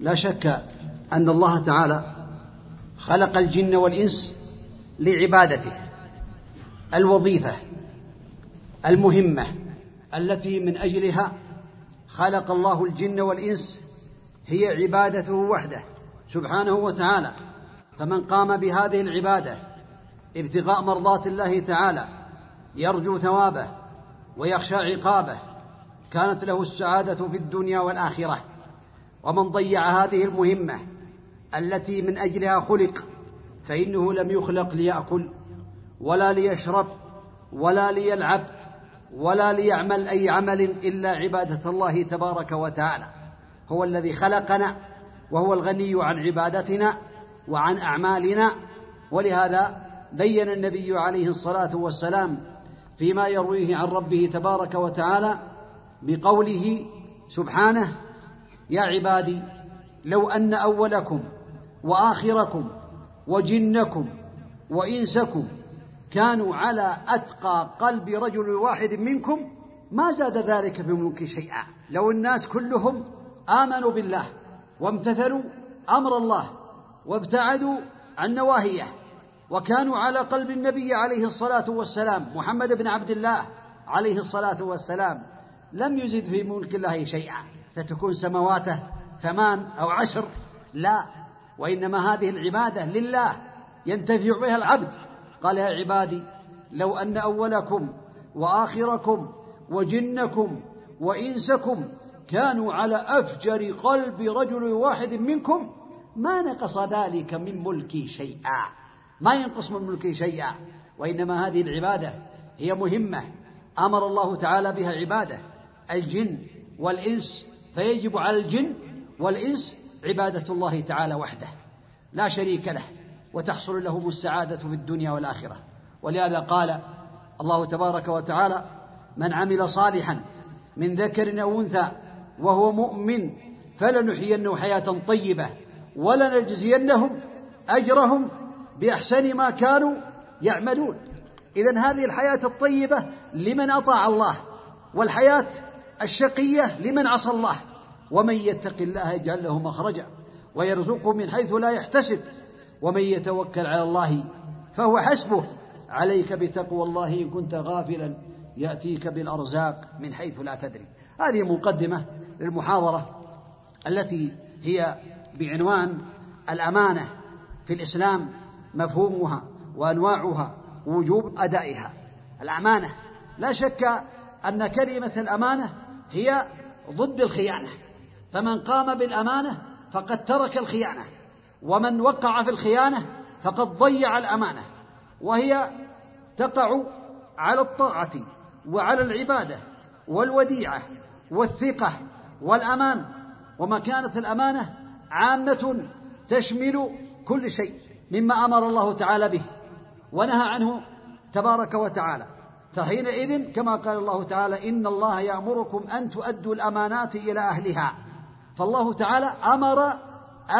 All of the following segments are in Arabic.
لا شك أن الله تعالى خلق الجن والإنس لعبادته الوظيفة المهمة التي من أجلها خلق الله الجن والإنس هي عبادته وحده سبحانه وتعالى. فمن قام بهذه العبادة ابتغاء مرضات الله تعالى يرجو ثوابه ويخشى عقابه كانت له السعادة في الدنيا والآخرة. ومن ضيع هذه المهمة التي من أجلها خلق فإنه لم يخلق ليأكل ولا ليشرب ولا ليلعب ولا ليعمل أي عمل إلا عبادة الله تبارك وتعالى. هو الذي خلقنا وهو الغني عن عبادتنا وعن أعمالنا. ولهذا بين النبي عليه الصلاة والسلام فيما يرويه عن ربه تبارك وتعالى بقوله سبحانه يا عبادي لو أن أولكم وآخركم وجنكم وإنسكم كانوا على أتقى قلب رجل واحد منكم ما زاد ذلك في ملك شيئا. لو الناس كلهم آمنوا بالله وامتثلوا أمر الله وابتعدوا عن نواهيه وكانوا على قلب النبي عليه الصلاة والسلام محمد بن عبد الله عليه الصلاة والسلام لم يزد في ملك الله شيئا. فتكون سمواته ثمان أو عشر. لا وإنما هذه العبادة لله ينتفع بها العبد. قال يا عبادي لو أن أولكم وآخركم وجنكم وإنسكم كانوا على أفجر قلب رجل واحد منكم ما نقص ذلك من ملكي شيئا. ما ينقص من ملكي شيئا. وإنما هذه العبادة هي مهمة. أمر الله تعالى بها عباده الجن والإنس فيجب على الجن والإنس عبادة الله تعالى وحده لا شريك له وتحصل لهم السعادة في الدنيا والآخرة. ولهذا قال الله تبارك وتعالى من عمل صالحا من ذكر أو أنثى وهو مؤمن فلنحيينه حياة طيبة ولنجزينهم أجرهم بأحسن ما كانوا يعملون. اذا هذه الحياة الطيبة لمن أطاع الله والحياة الشقية لمن عصى الله. ومن يتق الله يجعل له مخرجا ويرزقه من حيث لا يحتسب. ومن يتوكل على الله فهو حسبه. عليك بتقوى الله إن كنت غافلا يأتيك بالأرزاق من حيث لا تدري. هذه مقدمة للمحاضره التي هي بعنوان الأمانة في الإسلام مفهومها وأنواعها ووجوب أدائها. الأمانة لا شك أن كلمة الأمانة هي ضد الخيانة. فمن قام بالأمانة فقد ترك الخيانة. ومن وقع في الخيانة فقد ضيع الأمانة. وهي تقع على الطاعة وعلى العبادة والوديعة والثقة والأمان. وما كانت الأمانة عامة تشمل كل شيء مما أمر الله تعالى به ونهى عنه تبارك وتعالى. فحينئذ كما قال الله تعالى إن الله يأمركم أن تؤدوا الأمانات إلى أهلها. فالله تعالى أمر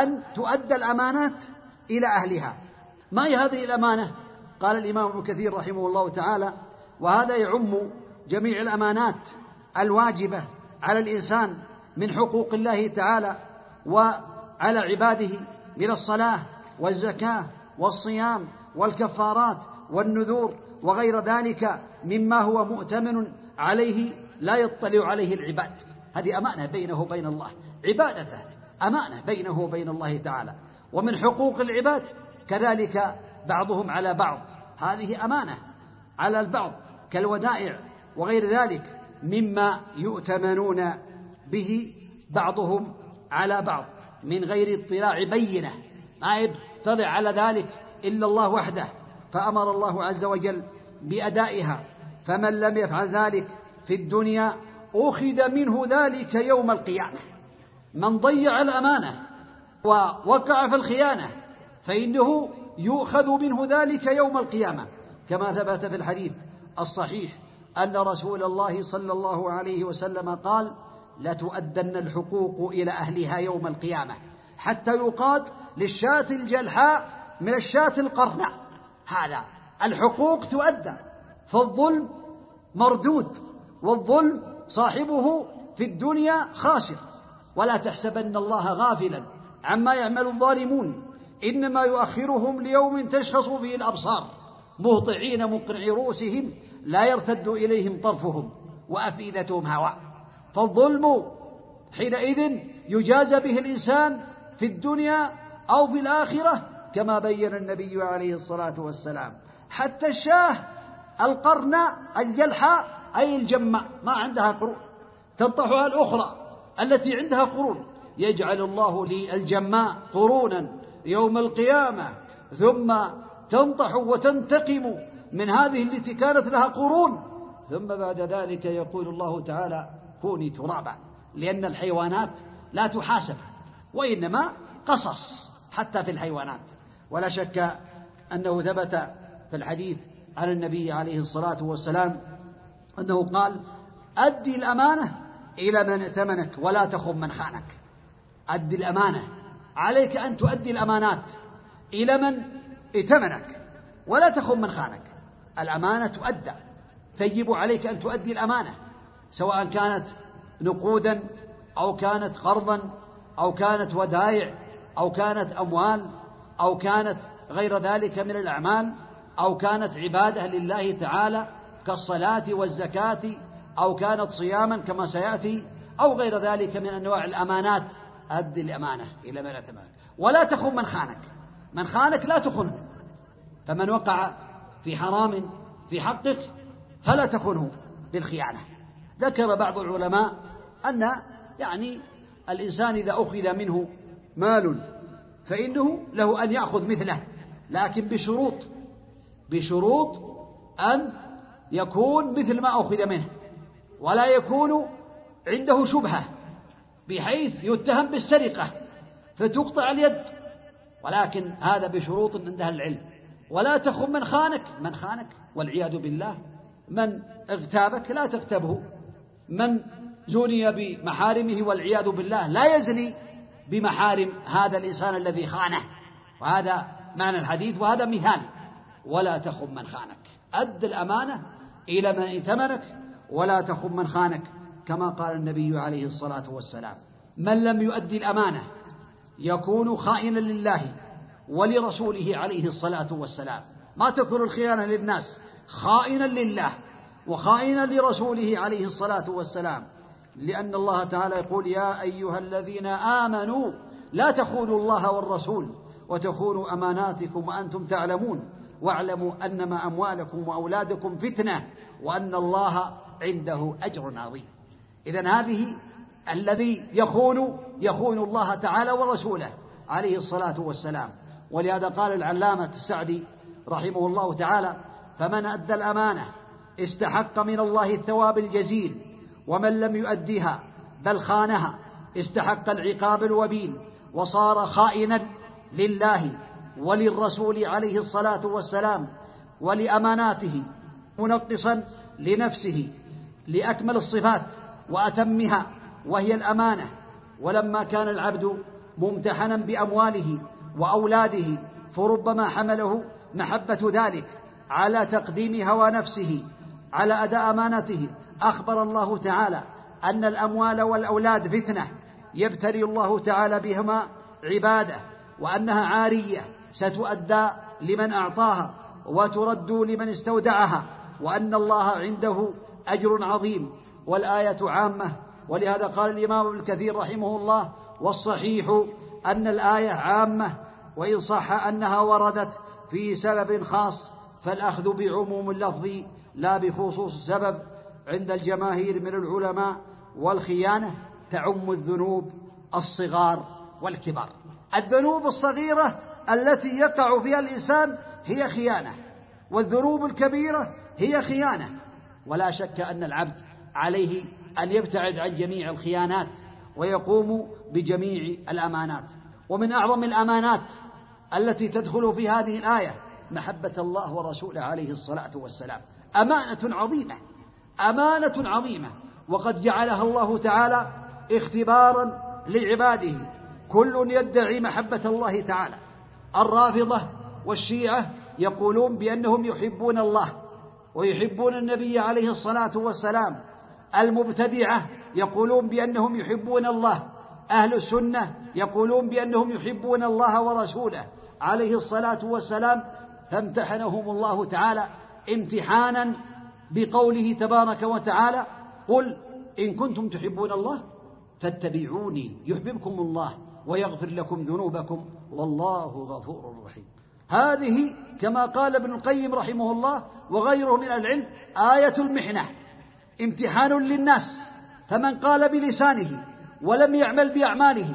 أن تؤدى الأمانات إلى أهلها. ما هي هذه الأمانة؟ قال الإمام ابن كثير رحمه الله تعالى وهذا يعم جميع الأمانات الواجبة على الإنسان من حقوق الله تعالى وعلى عباده من الصلاة والزكاة والصيام والكفارات والنذور وغير ذلك مما هو مؤتمن عليه لا يطلع عليه العباد. هذه أمانة بينه وبين الله. عبادته أمانة بينه وبين الله تعالى. ومن حقوق العباد كذلك بعضهم على بعض. هذه أمانة على البعض. كالودائع وغير ذلك مما يؤتمنون به بعضهم على بعض. من غير اطلاع بينة. ما يطلع على ذلك إلا الله وحده. فأمر الله عز وجل بأدائها. فمن لم يفعل ذلك في الدنيا أخذ منه ذلك يوم القيامة. من ضيع الأمانة ووقع في الخيانة فإنه يؤخذ منه ذلك يوم القيامة. كما ثبت في الحديث الصحيح أن رسول الله صلى الله عليه وسلم قال لتؤدن الحقوق إلى أهلها يوم القيامة. حتى يقاد للشاة الجلحاء من الشاة القرناء. هذا الحقوق تؤدى. فالظلم مردود والظلم صاحبه في الدنيا خاسر. ولا تحسبن الله غافلا عما يعمل الظالمون. إنما يؤخرهم ليوم تشخص فيه الأبصار. مهطعين مقنعي رؤوسهم لا يرتد إليهم طرفهم وأفئدتهم هواء. فالظلم حينئذ يجازى به الإنسان في الدنيا أو في الآخرة كما بين النبي عليه الصلاة والسلام. حتى الشاه القرناء الجلحاء أي الجماء ما عندها قرون. تنطحها الأخرى التي عندها قرون. يجعل الله للجماء قرونا يوم القيامة. ثم تنطح وتنتقم من هذه التي كانت لها قرون. ثم بعد ذلك يقول الله تعالى كوني ترابا. لأن الحيوانات لا تحاسب وإنما قصص حتى في الحيوانات. ولا شك أنه ثبت في الحديث عن النبي عليه الصلاة والسلام أنه قال أدي الأمانة إلى من ائتمنك ولا تخن من خانك. أدي الأمانة عليك أن تؤدي الأمانات إلى من ائتمنك ولا تخن من خانك. الأمانة تؤدى فيجب عليك أن تؤدي الأمانة سواء كانت نقودا أو كانت قرضا أو كانت ودائع أو كانت أموال أو كانت غير ذلك من الأعمال. أو كانت عبادة لله تعالى كالصلاة والزكاة أو كانت صياما كما سيأتي أو غير ذلك من أنواع الأمانات. أد الأمانة إلى من أتمنى ولا تخن من خانك. من خانك لا تخنه. فمن وقع في حرام في حقك فلا تخنه بالخيانة. ذكر بعض العلماء أن يعني الإنسان إذا أخذ منه مال فإنه له أن يأخذ مثله. لكن بشروط بشروط أن يكون مثل ما أخذ منه ولا يكون عنده شبهة بحيث يتهم بالسرقة فتقطع اليد. ولكن هذا بشروط عندها العلم. ولا تخن من خانك من خانك؟ والعياذ بالله. من اغتابك لا تغتبه من زني بمحارمه والعياذ بالله. لا يزني بمحارم هذا الإنسان الذي خانه. وهذا معنى الحديث وهذا مثال ولا تخن من خانك. أد الأمانة إلى من ائتمنك ولا تخن من خانك كما قال النبي عليه الصلاة والسلام. من لم يؤدي الأمانة يكون خائنا لله ولرسوله عليه الصلاة والسلام. ما تكون الخيانة للناس خائنا لله وخائنا لرسوله عليه الصلاة والسلام. لأن الله تعالى يقول يا أيها الذين آمنوا لا تخونوا الله والرسول وتخونوا أماناتكم وأنتم تعلمون واعلموا أنما أموالكم وأولادكم فتنة وأن الله عنده أجر عظيم. إذا هذه الذي يخون يخون الله تعالى ورسوله عليه الصلاة والسلام. ولهذا قال العلامة السعدي رحمه الله تعالى فمن أدى الأمانة استحق من الله الثواب الجزيل ومن لم يؤدها بل خانها استحق العقاب الوبيل وصار خائنا لله وللرسول عليه الصلاة والسلام ولأماناته منقصا لنفسه لأكمل الصفات وأتمها وهي الأمانة. ولما كان العبد ممتحنا بأمواله وأولاده فربما حمله محبة ذلك على تقديم هوى نفسه على أداء أمانته. أخبر الله تعالى أن الأموال والأولاد فتنة يبتلي الله تعالى بهما عبادة وأنها عارية. ستؤدى لمن أعطاها وترد لمن استودعها وأن الله عنده أجر عظيم والآية عامة. ولهذا قال الإمام ابن كثير رحمه الله والصحيح أن الآية عامة وإن صح أنها وردت في سبب خاص فالأخذ بعموم اللفظ لا بخصوص السبب عند الجماهير من العلماء والخيانة تعم الذنوب الصغار والكبار. الذنوب الصغيرة التي يقع فيها الإنسان هي خيانة والذنوب الكبيرة هي خيانة. ولا شك أن العبد عليه أن يبتعد عن جميع الخيانات ويقوم بجميع الأمانات. ومن أعظم الأمانات التي تدخل في هذه الآية محبة الله ورسوله عليه الصلاة والسلام. أمانة عظيمة أمانة عظيمة. وقد جعلها الله تعالى اختبارا لعباده. كل يدعي محبة الله تعالى. الرافضة والشيعة يقولون بأنهم يحبون الله ويحبون النبي عليه الصلاة والسلام. المبتدعة يقولون بأنهم يحبون الله. أهل السنة يقولون بأنهم يحبون الله ورسوله عليه الصلاة والسلام. فامتحنهم الله تعالى امتحانا بقوله تبارك وتعالى قل إن كنتم تحبون الله فاتبعوني يحببكم الله. ويغفر لكم ذنوبكم والله غفور رحيم. هذه كما قال ابن القيم رحمه الله وغيره من العلم آية المحنة امتحان للناس فمن قال بلسانه ولم يعمل بأعماله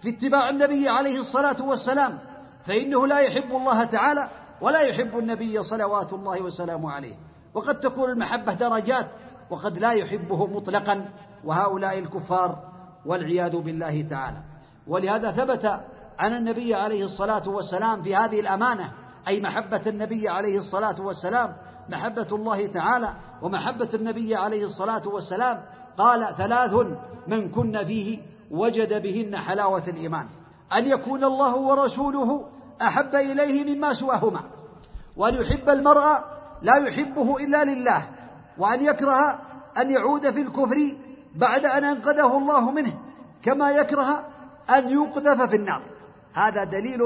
في اتباع النبي عليه الصلاة والسلام فإنه لا يحب الله تعالى ولا يحب النبي صلوات الله وسلامه عليه. وقد تكون المحبة درجات وقد لا يحبه مطلقا وهؤلاء الكفار والعياذ بالله تعالى. ولهذا ثبت عن النبي عليه الصلاة والسلام في هذه الأمانة أي محبة النبي عليه الصلاة والسلام محبة الله تعالى ومحبة النبي عليه الصلاة والسلام. قال ثلاث من كن فيه وجد بهن حلاوة الإيمان. أن يكون الله ورسوله أحب إليه مما سواهما. وأن يحب المرء لا يحبه إلا لله. وأن يكره أن يعود في الكفر بعد أن أنقذه الله منه كما يكره أن يقذف في النار. هذا دليل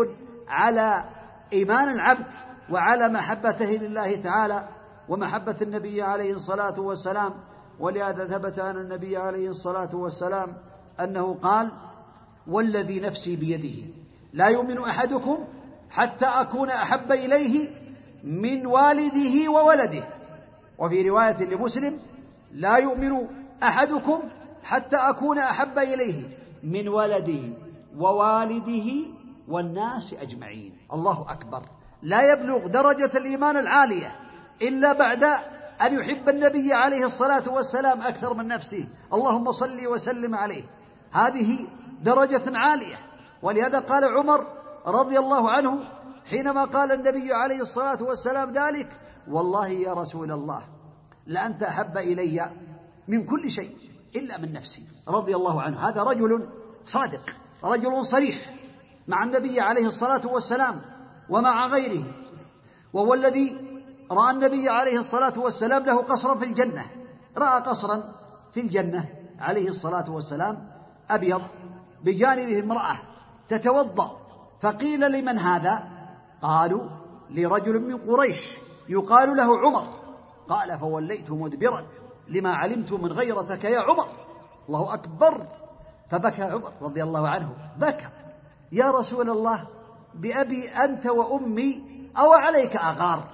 على إيمان العبد وعلى محبته لله تعالى ومحبة النبي عليه الصلاة والسلام ولهذا ثبت عن النبي عليه الصلاة والسلام أنه قال والذي نفسي بيده لا يؤمن أحدكم حتى أكون أحب إليه من والده وولده. وفي رواية لمسلم لا يؤمن أحدكم حتى أكون أحب إليه. من ولده ووالده والناس أجمعين. الله أكبر. لا يبلغ درجة الإيمان العالية إلا بعد أن يحب النبي عليه الصلاة والسلام أكثر من نفسه. اللهم صل وسلم عليه. هذه درجة عالية. ولهذا قال عمر رضي الله عنه حينما قال النبي عليه الصلاة والسلام ذلك والله يا رسول الله لأنت أحب إلي من كل شيء إلا من نفسي. رضي الله عنه. هذا رجل صادق رجل صريح مع النبي عليه الصلاة والسلام ومع غيره وهو الذي رأى النبي عليه الصلاة والسلام له قصرا في الجنة. رأى قصرا في الجنة عليه الصلاة والسلام أبيض بجانبه امرأة تتوضأ فقيل لمن هذا؟ قالوا لرجل من قريش يقال له عمر. قال فوليت مدبرا لما علمت من غيرتك يا عمر. الله أكبر. فبكى عمر رضي الله عنه. بكى. يا رسول الله بأبي أنت وأمي أو عليك أغار.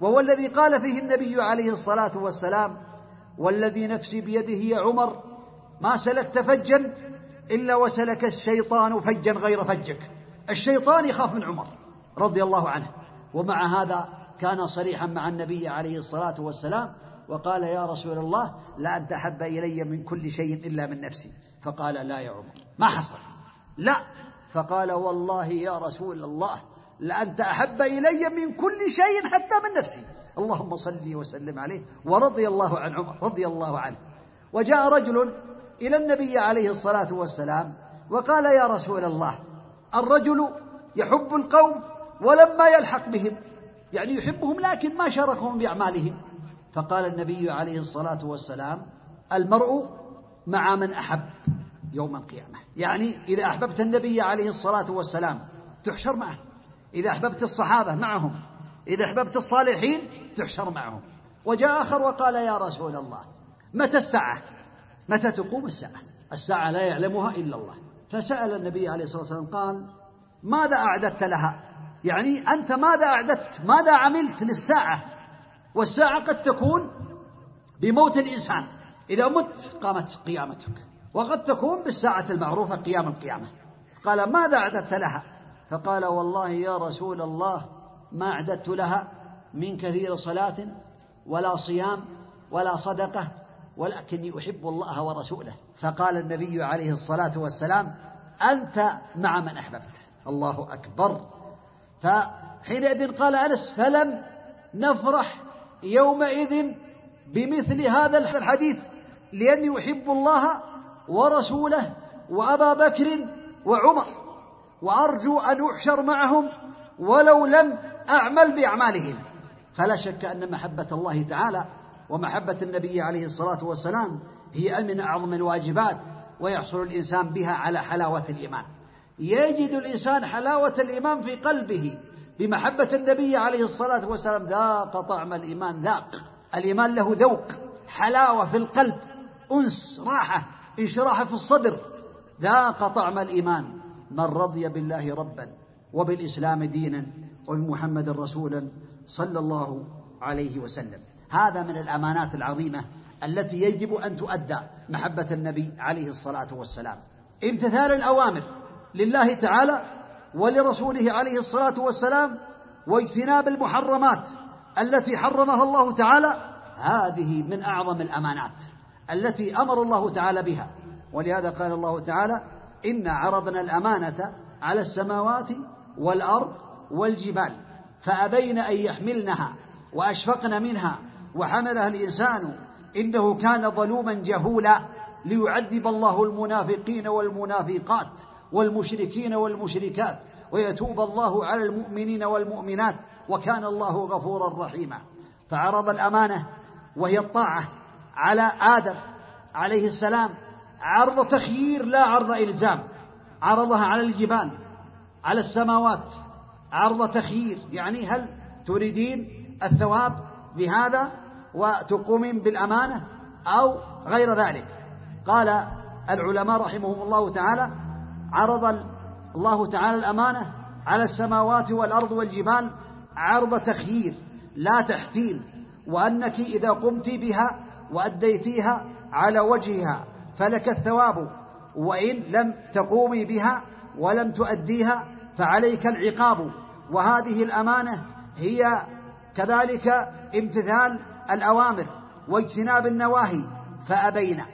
وهو الذي قال فيه النبي عليه الصلاة والسلام والذي نفسي بيده يا عمر ما سلكت فجا إلا وسلك الشيطان فجا غير فجك. الشيطان يخاف من عمر رضي الله عنه. ومع هذا كان صريحا مع النبي عليه الصلاة والسلام وقال يا رسول الله لا أنت أحب إلي من كل شيء إلا من نفسي. فقال لا يا عمر. ما حصل. لا. فقال والله يا رسول الله لأنت أحب إلي من كل شيء حتى من نفسي. اللهم صل وسلم عليه. ورضي الله عن عمر. رضي الله عنه. وجاء رجل إلى النبي عليه الصلاة والسلام وقال يا رسول الله الرجل يحب القوم ولما يلحق بهم. يعني يحبهم لكن ما شاركهم بأعمالهم. فقال النبي عليه الصلاة والسلام المرء مع من أحب يوم القيامة. يعني إذا أحببت النبي عليه الصلاة والسلام تحشر معه. إذا أحببت الصحابة معهم إذا أحببت الصالحين تحشر معهم. وجاء آخر وقال يا رسول الله متى الساعة؟ متى تقوم الساعة؟ الساعة لا يعلمها إلا الله. فسأل النبي عليه الصلاة والسلام قال ماذا أعددت لها؟ يعني أنت ماذا أعددت؟ ماذا عملت للساعة؟ والساعة قد تكون بموت الإنسان. إذا مت قامت قيامتك. وقد تكون بالساعة المعروفة قيام القيامة. قال ماذا أعددت لها؟ فقال والله يا رسول الله ما أعددت لها من كثير صلاة ولا صيام ولا صدقة ولكني أحب الله ورسوله. فقال النبي عليه الصلاة والسلام أنت مع من أحببت. الله أكبر. فحينئذ قال أنس فلم نفرح يومئذ بمثل هذا الحديث لأني أحب الله ورسوله وأبا بكر وعمر وأرجو أن أحشر معهم ولو لم أعمل بأعمالهم. فلا شك أن محبة الله تعالى ومحبة النبي عليه الصلاة والسلام هي من أعظم الواجبات ويحصل الإنسان بها على حلاوة الإيمان. يجد الإنسان حلاوة الإيمان في قلبه. بمحبة النبي عليه الصلاة والسلام ذاق طعم الإيمان ذاق. الإيمان له ذوق حلاوة في القلب أنس راحة انشراح في الصدر. ذاق طعم الإيمان. من رضي بالله ربا وبالإسلام دينا وبمحمد رسولا صلى الله عليه وسلم. هذا من الأمانات العظيمة التي يجب أن تؤدى محبة النبي عليه الصلاة والسلام. امتثال الأوامر لله تعالى ولرسوله عليه الصلاة والسلام واجتناب المحرمات التي حرمها الله تعالى هذه من أعظم الأمانات التي أمر الله تعالى بها. ولهذا قال الله تعالى إنا عرضنا الأمانة على السماوات والأرض والجبال فأبين أن يحملنها وأشفقن منها وحملها الإنسان إنه كان ظلوما جهولا ليعذب الله المنافقين والمنافقات. والمشركين والمشركات ويتوب الله على المؤمنين والمؤمنات وكان الله غفورا رحيما. فعرض الأمانة وهي الطاعة على آدم عليه السلام عرض تخيير لا عرض إلزام عرضها على الجبال على السماوات عرض تخيير. يعني هل تريدين الثواب بهذا وتقومين بالأمانة أو غير ذلك؟ قال العلماء رحمهم الله تعالى عرض الله تعالى الأمانة على السماوات والأرض والجبال عرض تخيير لا تحتيم وأنك إذا قمت بها وأديتيها على وجهها فلك الثواب وإن لم تقومي بها ولم تؤديها فعليك العقاب. وهذه الأمانة هي كذلك امتثال الأوامر واجتناب النواهي فابين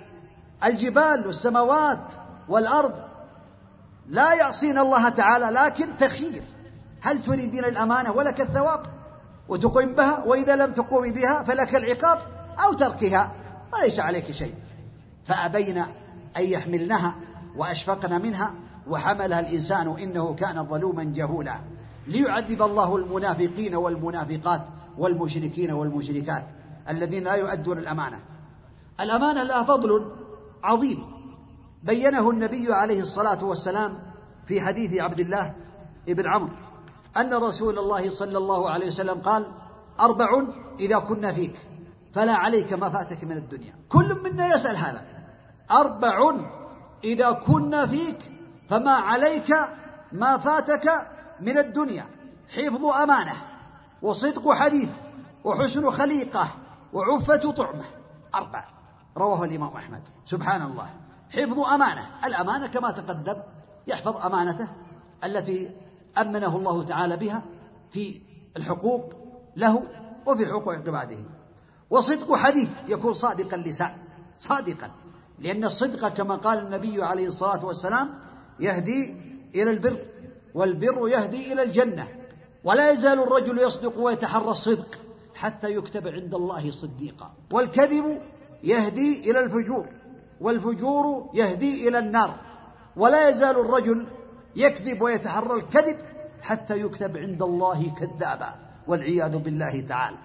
الجبال والسماوات والأرض لا يعصين الله تعالى لكن تخيير هل تريدين الأمانة ولك الثواب؟ وتقيم بها وإذا لم تقومي بها فلك العقاب أو تركها. وليس عليك شيء. فأبين أن يحملنها وأشفقن منها وحملها الإنسان إنه كان ظلوما جهولا. ليعذب الله المنافقين والمنافقات والمشركين والمشركات الذين لا يؤدون الأمانة. الأمانة لها فضل عظيم. بينه النبي عليه الصلاة والسلام في حديث عبد الله بن عمرو أن رسول الله صلى الله عليه وسلم قال أربع إذا كنا فيك فلا عليك ما فاتك من الدنيا. كل منا يسأل هذا أربع إذا كنا فيك فما عليك ما فاتك من الدنيا حفظ أمانة وصدق حديث وحسن خليقة وعفة طعمة. أربع رواه الإمام أحمد سبحان الله. حفظ أمانة. الأمانة كما تقدم يحفظ أمانته التي أمنه الله تعالى بها في الحقوق له وفي حقوق عباده وصدق حديث يكون صادق اللسان صادقا. لأن الصدق كما قال النبي عليه الصلاة والسلام يهدي إلى البر والبر يهدي إلى الجنة. ولا يزال الرجل يصدق ويتحرى الصدق حتى يكتب عند الله صديقا. والكذب يهدي إلى الفجور. والفجور يهدي إلى النار ولا يزال الرجل يكذب ويتحرى الكذب حتى يكتب عند الله كذابا والعياذ بالله تعالى.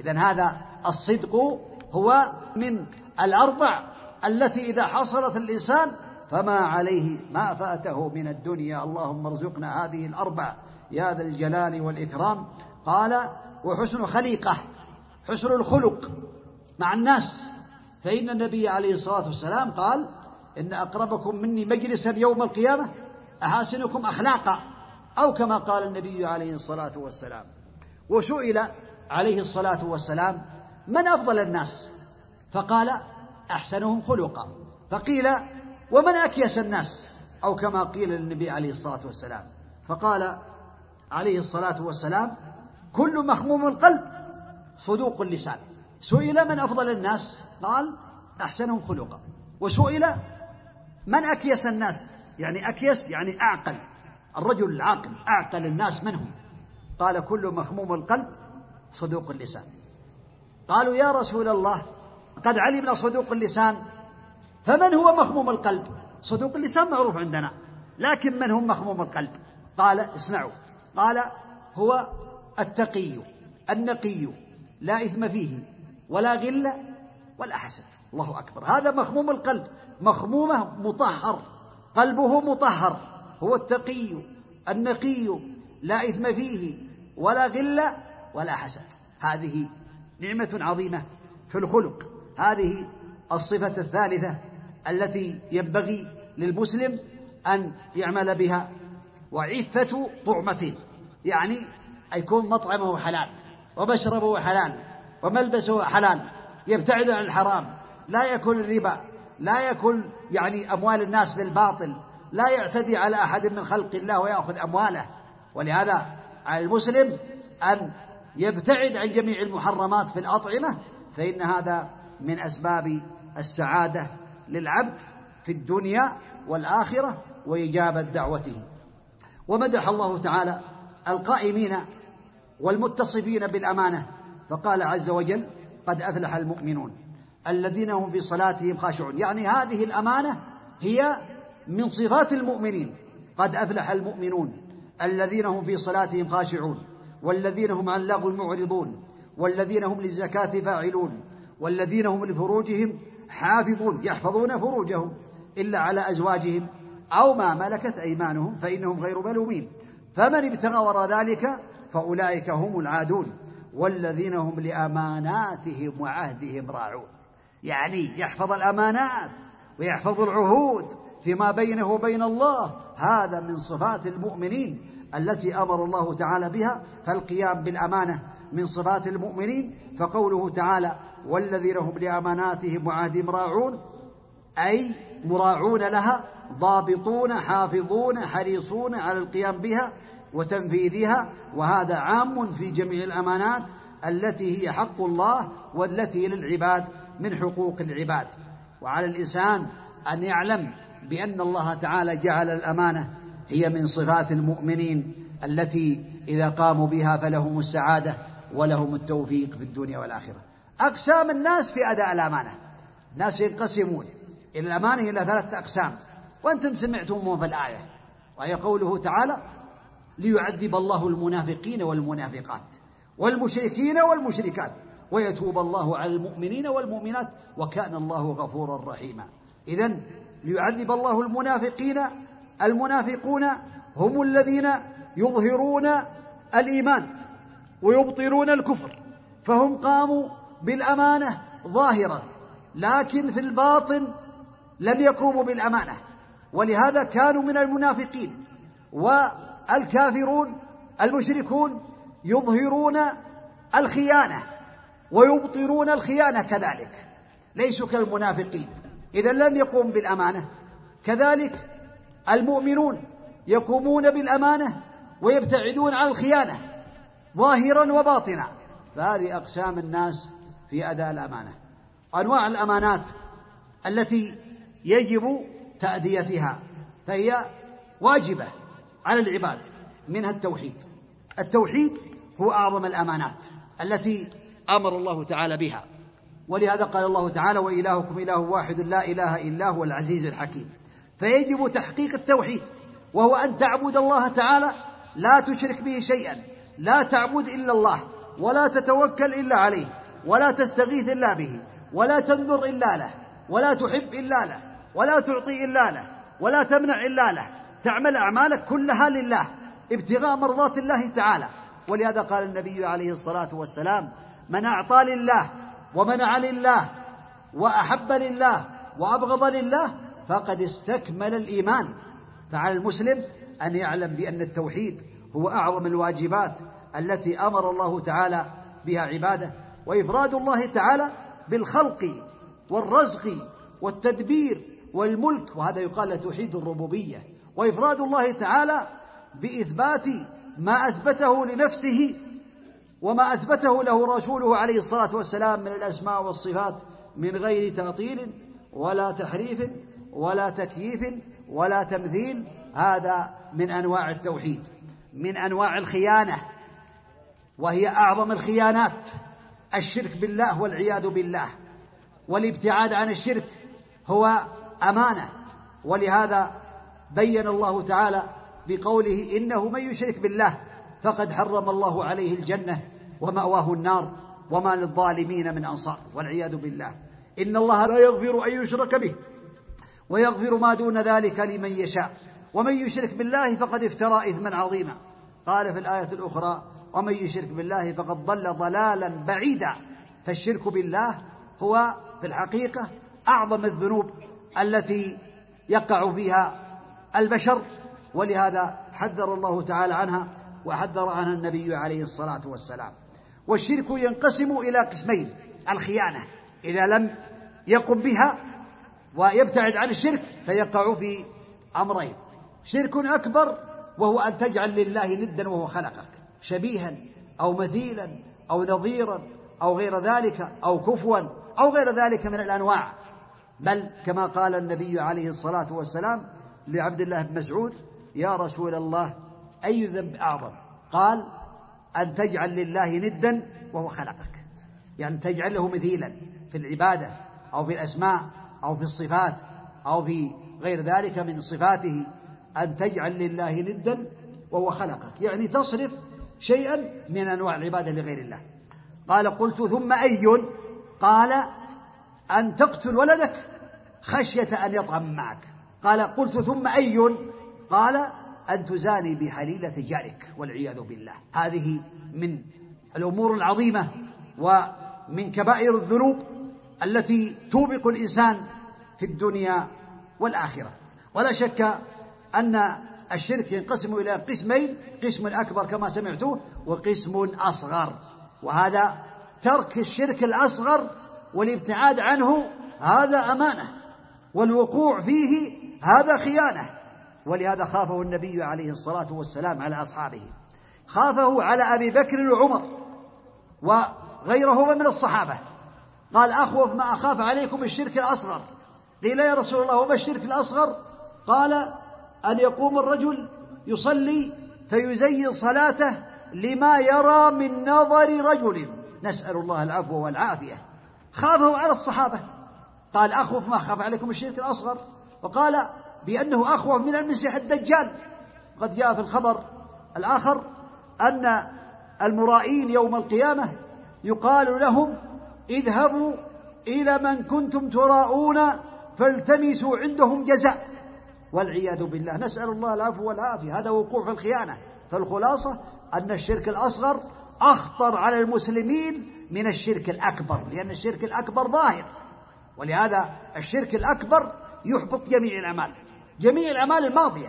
اذا هذا الصدق هو من الأربع التي إذا حصلت الإنسان فما عليه ما فاته من الدنيا. اللهم ارزقنا هذه الأربع يا ذا الجلال والإكرام. قال وحسن خليقة حسن الخلق مع الناس. فإن النبي عليه الصلاة والسلام قال إن أقربكم مني مجلسا يوم القيامة أحاسنكم أخلاقا أو كما قال النبي عليه الصلاة والسلام. وسئل عليه الصلاة والسلام من أفضل الناس؟ فقال أحسنهم خلقا. فقيل ومن أكيس الناس؟ أو كما قيل للنبي عليه الصلاة والسلام. فقال عليه الصلاة والسلام كل مخموم القلب صدوق اللسان. سئل من أفضل الناس؟ قال أحسنهم خلقا. وسئل من أكيس الناس؟ يعني أكيس يعني أعقل. الرجل العاقل أعقل الناس من هو قال كل مخموم القلب صدوق اللسان. قالوا يا رسول الله قد علمنا صدوق اللسان. فمن هو مخموم القلب؟ صدوق اللسان معروف عندنا لكن من هم مخموم القلب؟ قال اسمعوا قال هو التقي النقي لا إثم فيه ولا غل ولا حسد الله أكبر. هذا مخموم القلب. مخمومة مطهر. قلبه مطهر. هو التقي النقي. لا إثم فيه. ولا غل ولا حسد. هذه نعمة عظيمة في الخلق. هذه الصفة الثالثة التي ينبغي للمسلم أن يعمل بها. وعفة طعمة. يعني يكون مطعمه حلال ومشربه حلال وملبسه حلال يبتعد عن الحرام. لا يأكل الربا لا يأكل يعني أموال الناس بالباطل لا يعتدي على أحد من خلق الله ويأخذ أمواله. ولهذا على المسلم أن يبتعد عن جميع المحرمات في الأطعمة فإن هذا من أسباب السعادة للعبد في الدنيا والآخرة وإجابة دعوته. ومدح الله تعالى القائمين والمتصفين بالأمانة فقال عز وجل قد أفلح المؤمنون الذين هم في صلاتهم خاشعون. يعني هذه الأمانة هي من صفات المؤمنين. قد أفلح المؤمنون الذين هم في صلاتهم خاشعون والذين هم عن لغو معرضون والذين هم للزكاة فاعلون والذين هم لفروجهم حافظون يحفظون فروجهم إلا على أزواجهم أو ما ملكت أيمانهم فإنهم غير ملومين. فمن ابتغى وراء ذلك فأولئك هم العادون. والذين هم لأماناتهم وعهدهم راعون. يعني يحفظ الأمانات ويحفظ العهود فيما بينه وبين الله. هذا من صفات المؤمنين التي أمر الله تعالى بها. فالقيام بالأمانة من صفات المؤمنين. فقوله تعالى والذين هم لأماناتهم وعهدهم راعون أي مراعون لها ضابطون حافظون حريصون على القيام بها. وتنفيذها وهذا عام في جميع الأمانات التي هي حق الله والتي للعباد من حقوق العباد. وعلى الإنسان أن يعلم بأن الله تعالى جعل الأمانة هي من صفات المؤمنين التي إذا قاموا بها فلهم السعادة ولهم التوفيق في الدنيا والآخرة. أقسام الناس في أداء الأمانة. الناس ينقسمون إلى الأمانة إلى ثلاثة أقسام. وأنتم سمعتم في الآية. وهي قوله تعالى ليعذب الله المنافقين والمنافقات والمشركين والمشركات ويتوب الله على المؤمنين والمؤمنات وكان الله غفورا رحيما. اذا ليعذب الله المنافقين المنافقون هم الذين يظهرون الإيمان ويبطلون الكفر فهم قاموا بالأمانة ظاهرا لكن في الباطن لم يقوموا بالأمانة. ولهذا كانوا من المنافقين والكافرون المشركون يظهرون الخيانة ويبطلون الخيانة كذلك. ليسوا كالمنافقين. إذا لم يقوم بالأمانة كذلك المؤمنون يقومون بالأمانة ويبتعدون عن الخيانة ظاهرا وباطنا. فهذه أقسام الناس في أداء الأمانة. أنواع الأمانات التي يجب تأديتها فهي واجبة. على العباد منها التوحيد. التوحيد هو أعظم الأمانات التي أمر الله تعالى بها. ولهذا قال الله تعالى وإلهكم إله واحد لا إله إلا هو العزيز الحكيم فيجب تحقيق التوحيد وهو أن تعبد الله تعالى لا تشرك به شيئا لا تعبد إلا الله ولا تتوكل إلا عليه ولا تستغيث إلا به ولا تنذر إلا له ولا تحب إلا له ولا تعطي إلا له ولا تمنع إلا له. تعمل أعمالك كلها لله ابتغاء مرضات الله تعالى. ولهذا قال النبي عليه الصلاة والسلام من أعطى لله ومنع لله وأحب لله وأبغض لله فقد استكمل الإيمان. فعلى المسلم أن يعلم بأن التوحيد هو أعظم الواجبات التي أمر الله تعالى بها عباده وإفراد الله تعالى بالخلق والرزق والتدبير والملك. وهذا يقال توحيد الربوبية. وإفراد الله تعالى بإثبات ما أثبته لنفسه وما أثبته له رسوله عليه الصلاة والسلام من الأسماء والصفات من غير تعطيل ولا تحريف ولا تكييف ولا تمثيل. هذا من أنواع التوحيد من أنواع الخيانة وهي أعظم الخيانات الشرك بالله والعياذ بالله. والابتعاد عن الشرك هو أمانة ولهذا بين الله تعالى بقوله إنه من يشرك بالله فقد حرم الله عليه الجنة ومأواه النار وما للظالمين من أنصار والعياذ بالله. إن الله لا يغفر أن يشرك به ويغفر ما دون ذلك لمن يشاء. ومن يشرك بالله فقد افترى إثما عظيما. قال في الآية الأخرى ومن يشرك بالله فقد ضل ضلالا بعيدا. فالشرك بالله هو في الحقيقة أعظم الذنوب التي يقع فيها البشر ولهذا حذر الله تعالى عنها وحذر عنها النبي عليه الصلاة والسلام. والشرك ينقسم إلى قسمين الخيانة إذا لم يقم بها ويبتعد عن الشرك فيقع في أمرين شرك أكبر وهو أن تجعل لله ندا وهو خلقك شبيها أو مثيلا أو نظيرا أو غير ذلك أو كفوا أو غير ذلك من الأنواع. بل كما قال النبي عليه الصلاة والسلام لعبد الله بن مسعود يا رسول الله أي ذنب أعظم؟ قال أن تجعل لله ندا وهو خلقك. يعني تجعل له مثيلا في العبادة أو في الأسماء أو في الصفات أو في غير ذلك من صفاته أن تجعل لله ندا وهو خلقك. يعني تصرف شيئا من أنواع العبادة لغير الله. قال قلت ثم أي؟ قال أن تقتل ولدك خشية أن يطعم معك. قال قلت ثم اي؟ قال أن تزاني بحليلة جارك والعياذ بالله. هذه من الأمور العظيمة ومن كبائر الذنوب التي توبق الإنسان في الدنيا والآخرة. ولا شك أن الشرك ينقسم إلى قسمين قسم اكبر كما سمعتوه وقسم أصغر. وهذا ترك الشرك الأصغر والابتعاد عنه هذا أمانة. والوقوع فيه هذا خيانة. ولهذا خافه النبي عليه الصلاة والسلام على أصحابه. خافه على أبي بكر وعمر وغيرهما من الصحابة. قال أخوف ما أخاف عليكم الشرك الأصغر. قيل يا رسول الله وما الشرك الأصغر؟ قال أن يقوم الرجل يصلي فيزين صلاته لما يرى من نظر رجل. نسأل الله العفو والعافية. خافه على الصحابة. قال أخوف ما أخاف عليكم الشرك الأصغر. وقال بأنه اخوف من المسيح الدجال. قد جاء في الخبر الآخر أن المرائين يوم القيامة يقال لهم اذهبوا إلى من كنتم تراءون فالتمسوا عندهم جزاء. والعياذ بالله نسأل الله العفو والعافية. هذا وقوع في الخيانة. فالخلاصة أن الشرك الأصغر أخطر على المسلمين من الشرك الأكبر لأن الشرك الأكبر ظاهر. ولهذا الشرك الأكبر يحبط جميع الأعمال. جميع الأعمال الماضية.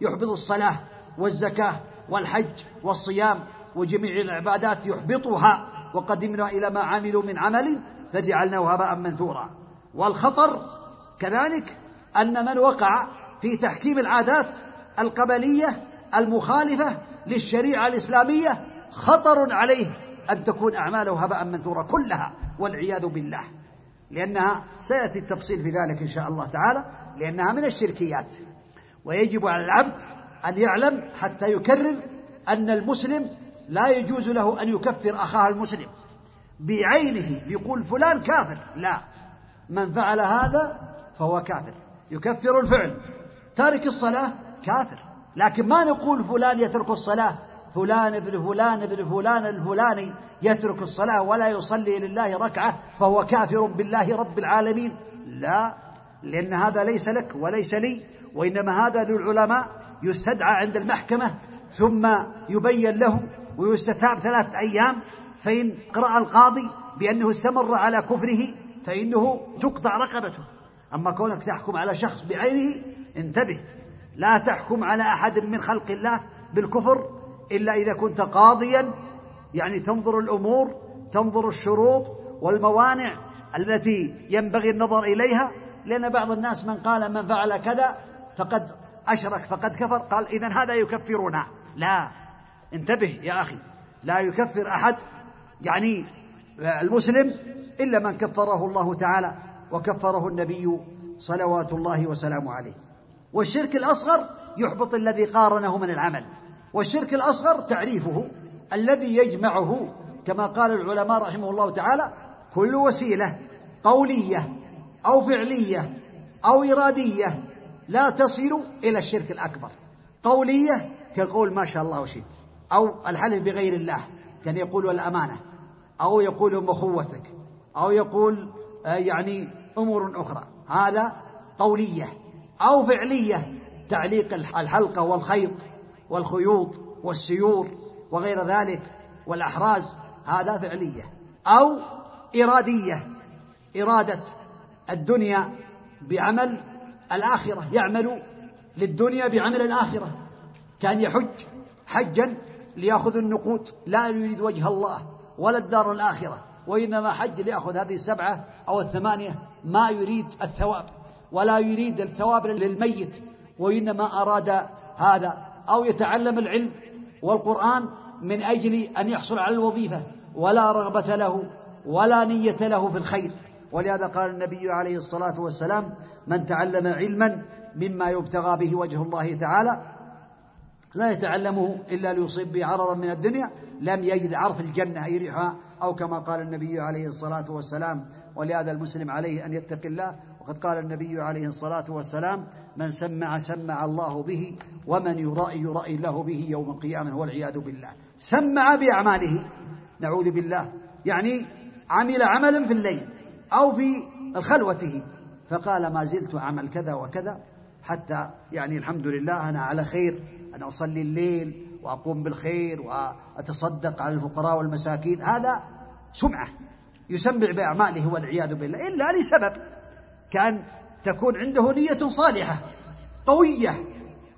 يحبط الصلاة والزكاة والحج والصيام وجميع العبادات يحبطها. وقدمنا إلى ما عملوا من عمل فجعلناه هباء منثورا. والخطر كذلك أن من وقع في تحكيم العادات القبلية المخالفة للشريعة الإسلامية خطر عليه أن تكون أعماله هباء منثورا كلها والعياذ بالله. لأنها سيأتي التفصيل في ذلك إن شاء الله تعالى لأنها من الشركيات. ويجب على العبد أن يعلم حتى يكرر أن المسلم لا يجوز له أن يكفر أخاه المسلم. بعينه يقول فلان كافر. لا. من فعل هذا فهو كافر. يكفر الفعل. تارك الصلاة كافر. لكن ما نقول فلان يترك الصلاة فلان ابن فلان ابن فلان الفلاني يترك الصلاة ولا يصلي لله ركعة فهو كافر بالله رب العالمين. لا لأن هذا ليس لك وليس لي وإنما هذا للعلماء يستدعى عند المحكمة ثم يبين له ويستتاب ثلاثة أيام فإن قرأ القاضي بأنه استمر على كفره فإنه تقطع رقبته. أما كونك تحكم على شخص بعينه انتبه لا تحكم على أحد من خلق الله بالكفر إلا إذا كنت قاضيا. يعني تنظر الأمور تنظر الشروط والموانع التي ينبغي النظر إليها. لأن بعض الناس من قال من فعل كذا فقد أشرك فقد كفر. قال اذا هذا يكفرنا. لا انتبه يا أخي. لا يكفر أحد يعني المسلم إلا من كفره الله تعالى وكفره النبي صلوات الله وسلامه عليه. والشرك الأصغر يحبط الذي قارنه من العمل. والشرك الأصغر تعريفه الذي يجمعه كما قال العلماء رحمه الله تعالى كل وسيلة قولية أو فعلية أو إرادية لا تصل إلى الشرك الأكبر. قولية كقول ما شاء الله وشئت أو الحلف بغير الله كان يقول الأمانة أو يقول مخوتك أو يقول آه، يعني أمور أخرى. هذا قولية أو فعلية تعليق الحلقة والخيط. والخيوط والسيور وغير ذلك والأحراز هذا فعلية أو إرادية إرادة الدنيا بعمل الآخرة يعمل للدنيا بعمل الآخرة. كان يحج حجا ليأخذ النقود لا يريد وجه الله ولا الدار الآخرة وإنما حج ليأخذ هذه السبعة أو الثمانية ما يريد الثواب ولا يريد الثواب للميت وإنما أراد هذا أو يتعلم العلم والقرآن من أجل أن يحصل على الوظيفة ولا رغبة له ولا نية له في الخير. ولهذا قال النبي عليه الصلاة والسلام من تعلم علما مما يبتغى به وجه الله تعالى لا يتعلمه إلا ليصيب به عرضا من الدنيا لم يجد عرف الجنة أي ريحها أو كما قال النبي عليه الصلاة والسلام ولهذا المسلم عليه أن يتقي الله. وقد قال النبي عليه الصلاة والسلام من سمع سمع الله به ومن يرائي يرائي الله به يوم القيامة والعياذ بالله. سمع بأعماله. نعوذ بالله. يعني عمل عملا في الليل أو في خلوته فقال ما زلت أعمل كذا وكذا حتى يعني الحمد لله أنا على خير. أنا أصلي الليل وأقوم بالخير وأتصدق على الفقراء والمساكين. هذا سمعة. يسمع بأعماله والعياذ بالله. إلا لسبب. كأن تكون عنده نية صالحة قوية.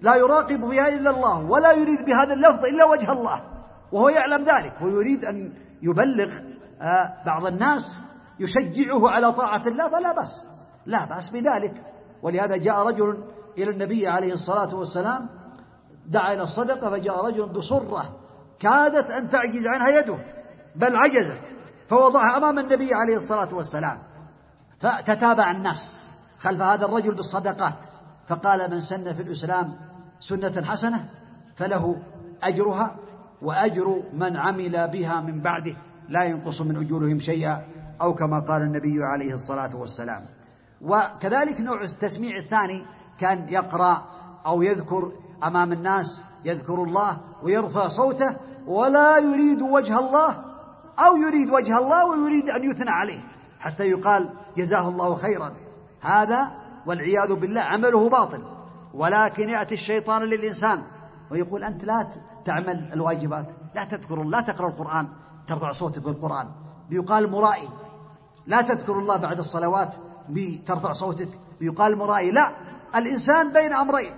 لا يراقب فيها إلا الله ولا يريد بهذا اللفظ إلا وجه الله وهو يعلم ذلك ويريد أن يبلغ آه، بعض الناس يشجعه على طاعة الله فلا بأس لا بأس بذلك. ولهذا جاء رجل إلى النبي عليه الصلاة والسلام دعا إلى الصدقة فجاء رجل بصرة كادت أن تعجز عنها يده بل عجزت فوضعها أمام النبي عليه الصلاة والسلام فتتابع الناس خلف هذا الرجل بالصدقات فقال من سن في الإسلام سنة حسنة فله أجرها وأجر من عمل بها من بعده لا ينقص من أجورهم شيئا أو كما قال النبي عليه الصلاة والسلام. وكذلك نوع التسميع الثاني كان يقرأ أو يذكر أمام الناس يذكر الله ويرفع صوته ولا يريد وجه الله أو يريد وجه الله ويريد أن يثنى عليه حتى يقال جزاه الله خيرا. هذا والعياذ بالله عمله باطل. ولكن يأتي الشيطان للإنسان ويقول أنت لا تعمل الواجبات لا تذكر الله لا تقرأ القرآن ترفع صوتك بالقرآن. بيقال مرائي لا تذكر الله بعد الصلوات بترفع صوتك. بيقال مرائي لا الإنسان بين أمرين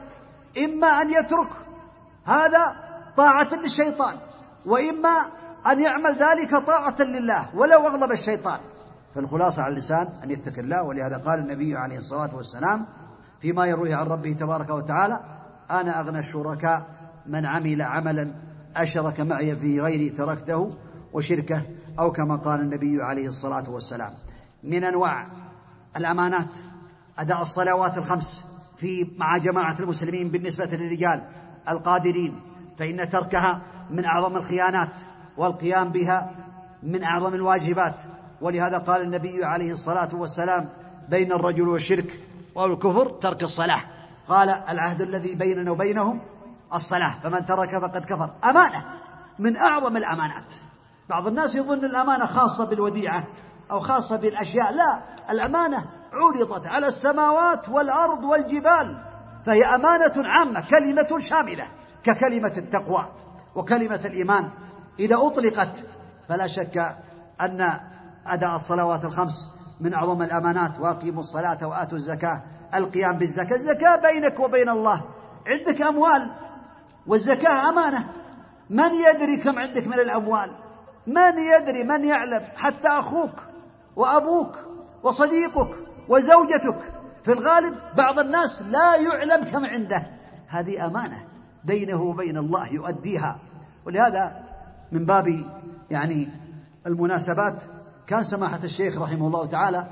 إما أن يترك هذا طاعة للشيطان وإما أن يعمل ذلك طاعة لله ولو أغضب الشيطان. فالخلاصة على اللسان أن يتقي الله ولهذا قال النبي عليه الصلاة والسلام فيما يرويه عن ربه تبارك وتعالى أنا أغنى الشركاء من عمل عملا أشرك معي في غيري تركته وشركه أو كما قال النبي عليه الصلاة والسلام. من أنواع الأمانات أداء الصلوات الخمس في مع جماعة المسلمين بالنسبة للرجال القادرين فإن تركها من أعظم الخيانات والقيام بها من أعظم الواجبات. ولهذا قال النبي عليه الصلاة والسلام بين الرجل والشرك والكفر ترك الصلاة قال العهد الذي بيننا وبينهم الصلاة فمن ترك فقد كفر. أمانة من أعظم الأمانات. بعض الناس يظن الأمانة خاصة بالوديعة أو خاصة بالأشياء. لا الأمانة عرضت على السماوات والأرض والجبال فهي أمانة عامة كلمة شاملة ككلمة التقوى وكلمة الإيمان. إذا أطلقت فلا شك أن أداء الصلوات الخمس من أعظم الأمانات وأقيموا الصلاة وآتوا الزكاة. القيام بالزكاة الزكاة بينك وبين الله. عندك أموال والزكاة أمانة. من يدري كم عندك من الأموال؟ من يدري من يعلم؟ حتى أخوك وأبوك وصديقك وزوجتك. في الغالب بعض الناس لا يعلم كم عنده. هذه أمانة بينه وبين الله يؤديها. ولهذا من باب يعني المناسبات كان سماحة الشيخ رحمه الله تعالى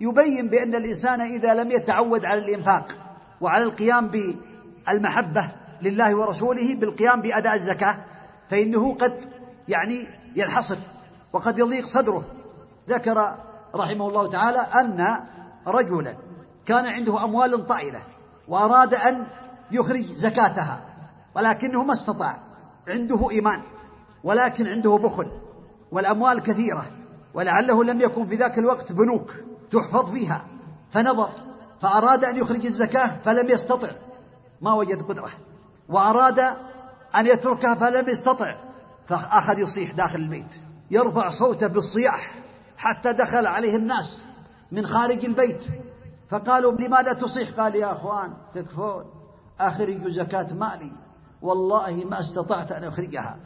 يبين بأن الإنسان إذا لم يتعود على الإنفاق وعلى القيام بالمحبة لله ورسوله بالقيام بأداء الزكاة فإنه قد يعني ينحصر وقد يضيق صدره. ذكر رحمه الله تعالى أن رجلا كان عنده أموال طائلة وأراد أن يخرج زكاتها ولكنه ما استطاع. عنده إيمان ولكن عنده بخل والأموال كثيرة. ولعله لم يكن في ذاك الوقت بنوك تحفظ فيها. فنظر فأراد أن يخرج الزكاة فلم يستطع. ما وجد قدرة. وأراد أن يتركها فلم يستطع. فأخذ يصيح داخل البيت. يرفع صوته بالصياح حتى دخل عليه الناس من خارج البيت. فقالوا لماذا تصيح؟ قال يا أخوان تكفون. أخرج زكاة مالي. والله ما استطعت أن أخرجها.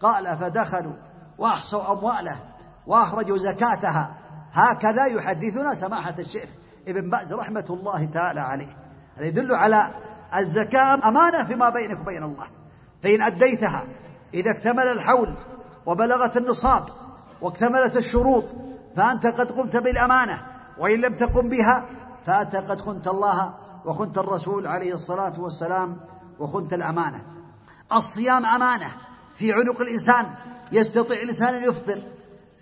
قال فدخلوا وأحصوا أمواله. وأخرجوا زكاتها. هكذا يحدثنا سماحة الشيخ ابن باز رحمة الله تعالى عليه. هذا يدل على الزكاة أمانة فيما بينك وبين الله. فإن أديتها إذا اكتمل الحول وبلغت النصاب واكتملت الشروط فأنت قد قمت بالأمانة. وإن لم تقم بها فأنت قد خنت الله وخنت الرسول عليه الصلاة والسلام وخنت الأمانة. الصيام أمانة في عنق الإنسان. يستطيع الإنسان أن يفطر.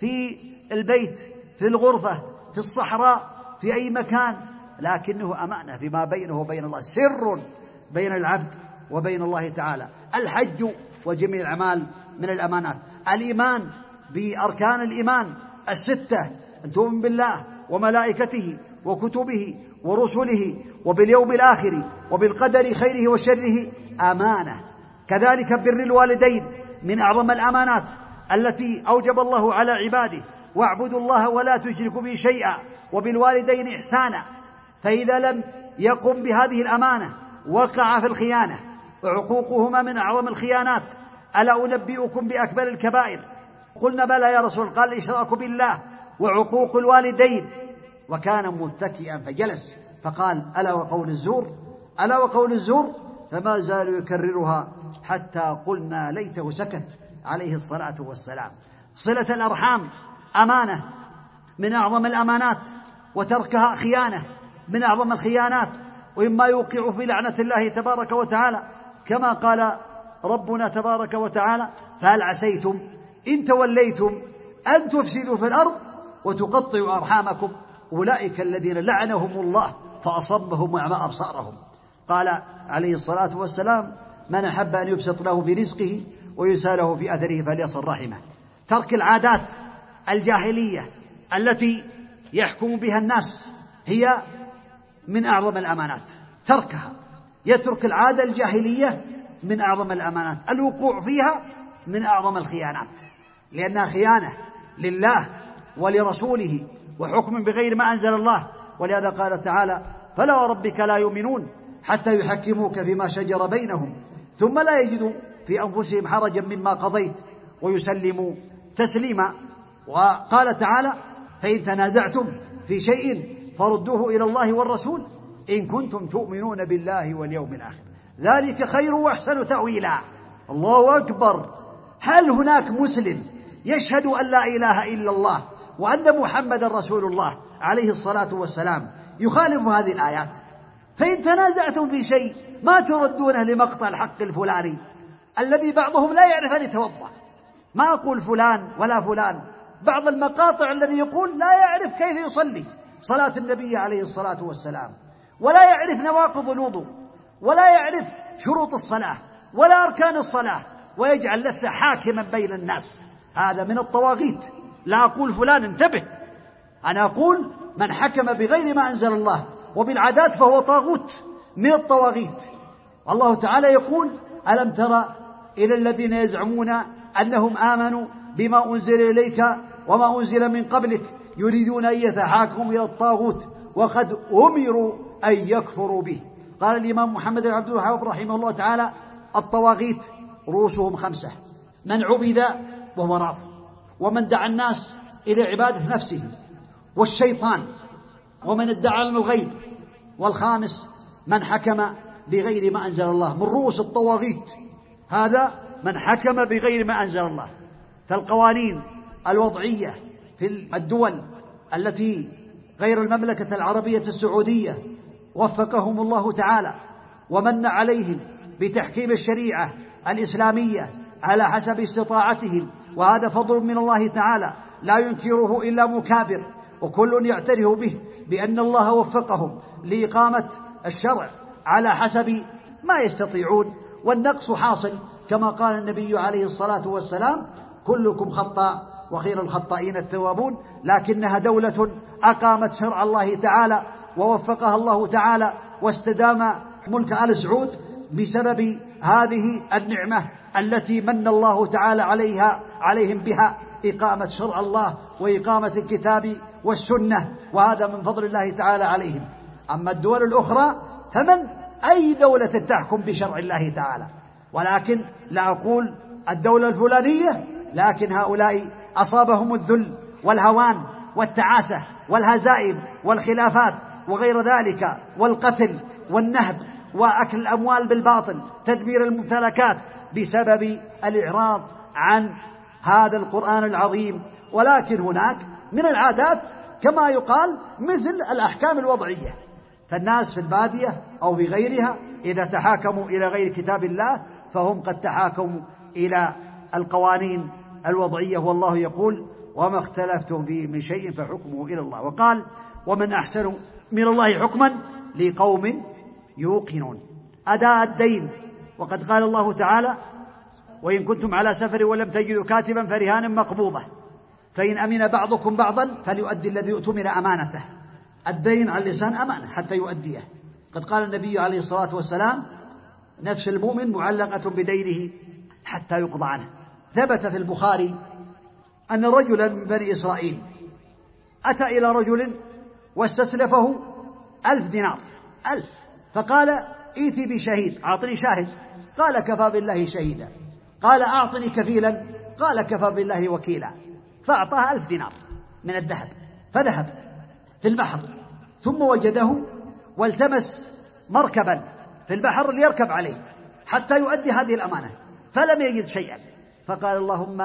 في البيت في الغرفة في الصحراء في أي مكان لكنه أمانة فيما بينه وبين الله سر بين العبد وبين الله تعالى. الحج وجميع الأعمال من الأمانات. الإيمان بأركان الإيمان الستة أن تؤمن بالله وملائكته وكتبه ورسله وباليوم الآخر وبالقدر خيره وشره. أمانة. كذلك بر الوالدين من أعظم الأمانات. التي أوجب الله على عباده واعبدوا الله ولا تشركوا به شيئا وبالوالدين إحسانا. فإذا لم يقم بهذه الأمانة وقع في الخيانة. وعقوقهما من أعظم الخيانات. ألا أنبئكم بأكبر الكبائر؟ قلنا بلى يا رسول قال الإشراك بالله وعقوق الوالدين. وكان متكئا فجلس فقال ألا وقول الزور؟ ألا وقول الزور؟ فما زال يكررها حتى قلنا ليته سكت. عليه الصلاة والسلام. صلة الأرحام أمانة من أعظم الأمانات وتركها خيانة من أعظم الخيانات ومما يوقع في لعنة الله تبارك وتعالى كما قال ربنا تبارك وتعالى فهل عسيتم؟ إن توليتم أن تفسدوا في الأرض وتقطعوا أرحامكم. أولئك الذين لعنهم الله فأصبهم وأعمى أبصارهم. قال عليه الصلاة والسلام من أحب أن يبسط له برزقه ويساله في أثره فليصل رحمه. ترك العادات الجاهلية التي يحكم بها الناس هي من أعظم الأمانات. تركها. يترك العادة الجاهلية من أعظم الأمانات. الوقوع فيها من أعظم الخيانات. لأنها خيانة لله ولرسوله وحكم بغير ما أنزل الله. ولهذا قال تعالى فلا وربك لا يؤمنون حتى يحكموك فيما شجر بينهم ثم لا يجدوا في أنفسهم حرجا مما قضيت ويسلموا تسليما. وقال تعالى فإن تنازعتم في شيء فردوه إلى الله والرسول إن كنتم تؤمنون بالله واليوم الآخر. ذلك خير وأحسن تأويلا. الله أكبر. هل هناك مسلم يشهد أن لا إله إلا الله وأن محمدا رسول الله عليه الصلاة والسلام يخالف هذه الآيات؟ فإن تنازعتم في شيء ما تردونه لمقطع الحق الفلاني؟ الذي بعضهم لا يعرف أن يتوضأ. ما أقول فلان ولا فلان. بعض المقاطع الذي يقول لا يعرف كيف يصلي. صلاة النبي عليه الصلاة والسلام. ولا يعرف نواقض الوضوء. ولا يعرف شروط الصلاة. ولا أركان الصلاة. ويجعل نفسه حاكما بين الناس. هذا من الطواغيت. لا أقول فلان انتبه. أنا أقول من حكم بغير ما أنزل الله وبالعادات فهو طاغوت. من الطواغيت. الله تعالى يقول ألم ترى إلى الذين يزعمون أنهم آمنوا بما أنزل إليك وما أنزل من قبلك يريدون أن يتحاكموا إلى الطاغوت وقد أمروا أن يكفروا به. قال الإمام محمد بن عبد الوهاب رحمه الله تعالى الطواغيت رؤوسهم خمسة. من عبد وهو راض ومن دعا الناس إلى عبادة نفسه والشيطان. ومن ادعى علم الغيب. والخامس من حكم بغير ما أنزل الله. من رؤوس الطواغيت. هذا من حكم بغير ما أنزل الله. فالقوانين الوضعية في الدول التي غير المملكة العربية السعودية وفقهم الله تعالى ومن عليهم بتحكيم الشريعة الإسلامية على حسب استطاعتهم وهذا فضل من الله تعالى لا ينكره إلا مكابر وكل يعترف به بأن الله وفقهم لإقامة الشرع على حسب ما يستطيعون. والنقص حاصل كما قال النبي عليه الصلاة والسلام كلكم خطاء وخير الخطائين التوابون لكنها دولة أقامت شرع الله تعالى ووفقها الله تعالى واستدام ملك آل سعود بسبب هذه النعمة التي من الله تعالى عليها عليهم بها إقامة شرع الله وإقامة الكتاب والسنة وهذا من فضل الله تعالى عليهم. أما الدول الأخرى فمن أي دولة تحكم بشرع الله تعالى؟ ولكن لا أقول الدولة الفلانية لكن هؤلاء أصابهم الذل والهوان والتعاسة والهزائم والخلافات وغير ذلك والقتل والنهب وأكل الأموال بالباطل تدمير الممتلكات بسبب الإعراض عن هذا القرآن العظيم. ولكن هناك من العادات كما يقال مثل الأحكام الوضعية. فالناس في البادية أو في غيرها إذا تحاكموا إلى غير كتاب الله فهم قد تحاكموا إلى القوانين الوضعية والله يقول وما اختلفتم فيه من شيء فحكمه إلى الله. وقال ومن أحسن من الله حكما لقوم يوقنون. أداء الدين. وقد قال الله تعالى وإن كنتم على سفر ولم تجدوا كاتبا فرهان مقبوضة. فإن أمن بعضكم بعضا فليؤدي الذي اؤتمن أمانته. الدين على اللسان أمانة حتى يؤديه. قد قال النبي عليه الصلاة والسلام نفس المؤمن معلقة بدينه حتى يقضى عنه. ثبت في البخاري أن رجلا من بني إسرائيل أتى إلى رجل واستسلفه ألف دينار ألف. فقال ائتي بشهيد أعطني شاهد. قال كفى بالله شهيدا. قال أعطني كفيلا. قال كفى بالله وكيلا. فأعطاه ألف دينار من الذهب فذهب في البحر. ثم وجده والتمس مركبا في البحر ليركب عليه حتى يؤدي هذه الأمانة فلم يجد شيئا. فقال اللهم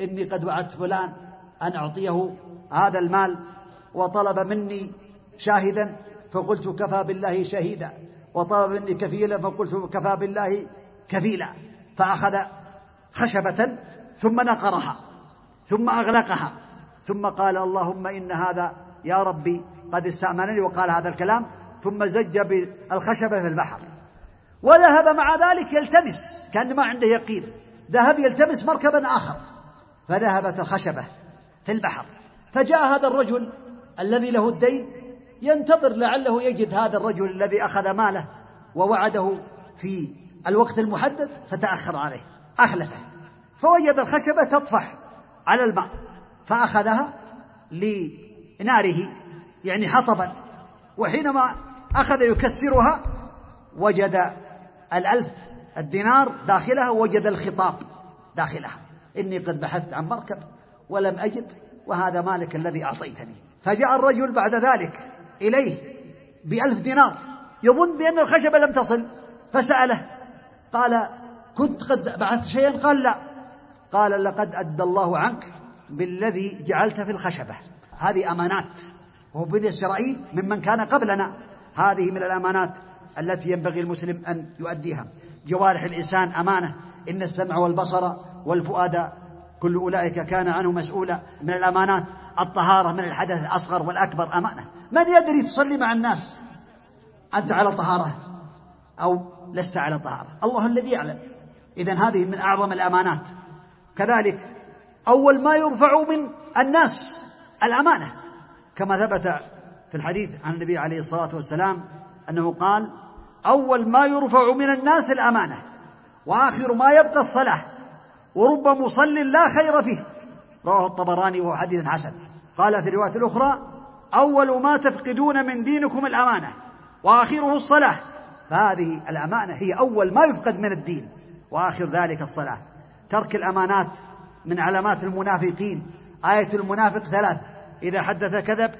إني قد وعدت فلان أن أعطيه هذا المال وطلب مني شاهدا فقلت كفى بالله شهيدا وطلب مني كفيلا فقلت كفى بالله كفيلا. فأخذ خشبة ثم نقرها ثم أغلقها ثم قال اللهم إن هذا يا ربي قد استأمنني وقال هذا الكلام ثم زج بالخشبة في البحر. وذهب مع ذلك يلتمس كأن ما عنده يقين. ذهب يلتمس مركبا آخر. فذهبت الخشبة في البحر. فجاء هذا الرجل الذي له الدين ينتظر لعله يجد هذا الرجل الذي أخذ ماله ووعده في الوقت المحدد فتأخر عليه. أخلفه. فوجد الخشبة تطفح على الماء فأخذها لناره. يعني حطبا. وحينما أخذ يكسرها وجد الألف الدينار داخلها وجد الخطاب داخلها. إني قد بحثت عن مركب ولم أجد وهذا مالك الذي أعطيتني. فجاء الرجل بعد ذلك إليه بألف دينار. يظن بأن الخشبة لم تصل فسأله. قال كنت قد بعثت شيئا؟ قال لا. قال لقد أدى الله عنك بالذي جعلت في الخشبة. هذه أمانات. وهو بني إسرائيل ممن كان قبلنا. هذه من الأمانات التي ينبغي المسلم أن يؤديها. جوارح الإنسان أمانة. إن السمع والبصر والفؤاد كل أولئك كان عنه مسؤولا. من الأمانات الطهارة من الحدث الأصغر والأكبر أمانة. من يدري تصلي مع الناس أنت على طهارة أو لست على طهارة؟ الله الذي يعلم. إذا هذه من أعظم الأمانات. كذلك أول ما يرفع من الناس الأمانة. كما ثبت في الحديث عن النبي عليه الصلاة والسلام أنه قال أول ما يرفع من الناس الأمانة وآخر ما يبقى الصلاة ورب مصل لا خير فيه. رواه الطبراني وهو حديث حسن. قال في الرواية الأخرى أول ما تفقدون من دينكم الأمانة وآخره الصلاة. فهذه الأمانة هي أول ما يفقد من الدين وآخر ذلك الصلاة. ترك الأمانات من علامات المنافقين. آية المنافق ثلاث إذا حدث كذب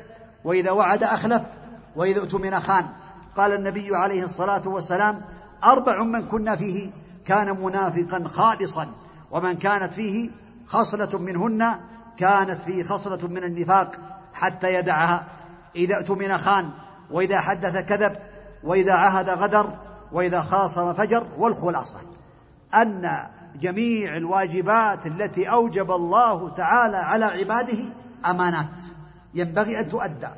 وإذا وعد أخلف وإذا اؤتمن خان قال النبي عليه الصلاة والسلام أربع من كنا فيه كان منافقا خالصا ومن كانت فيه خصلة منهن كانت فيه خصلة من النفاق حتى يدعها. إذا اؤتمن خان وإذا حدث كذب وإذا عهد غدر وإذا خاصم فجر والخلاصة. أن جميع الواجبات التي أوجب الله تعالى على عباده أمانات. ينبغي أن تؤدى.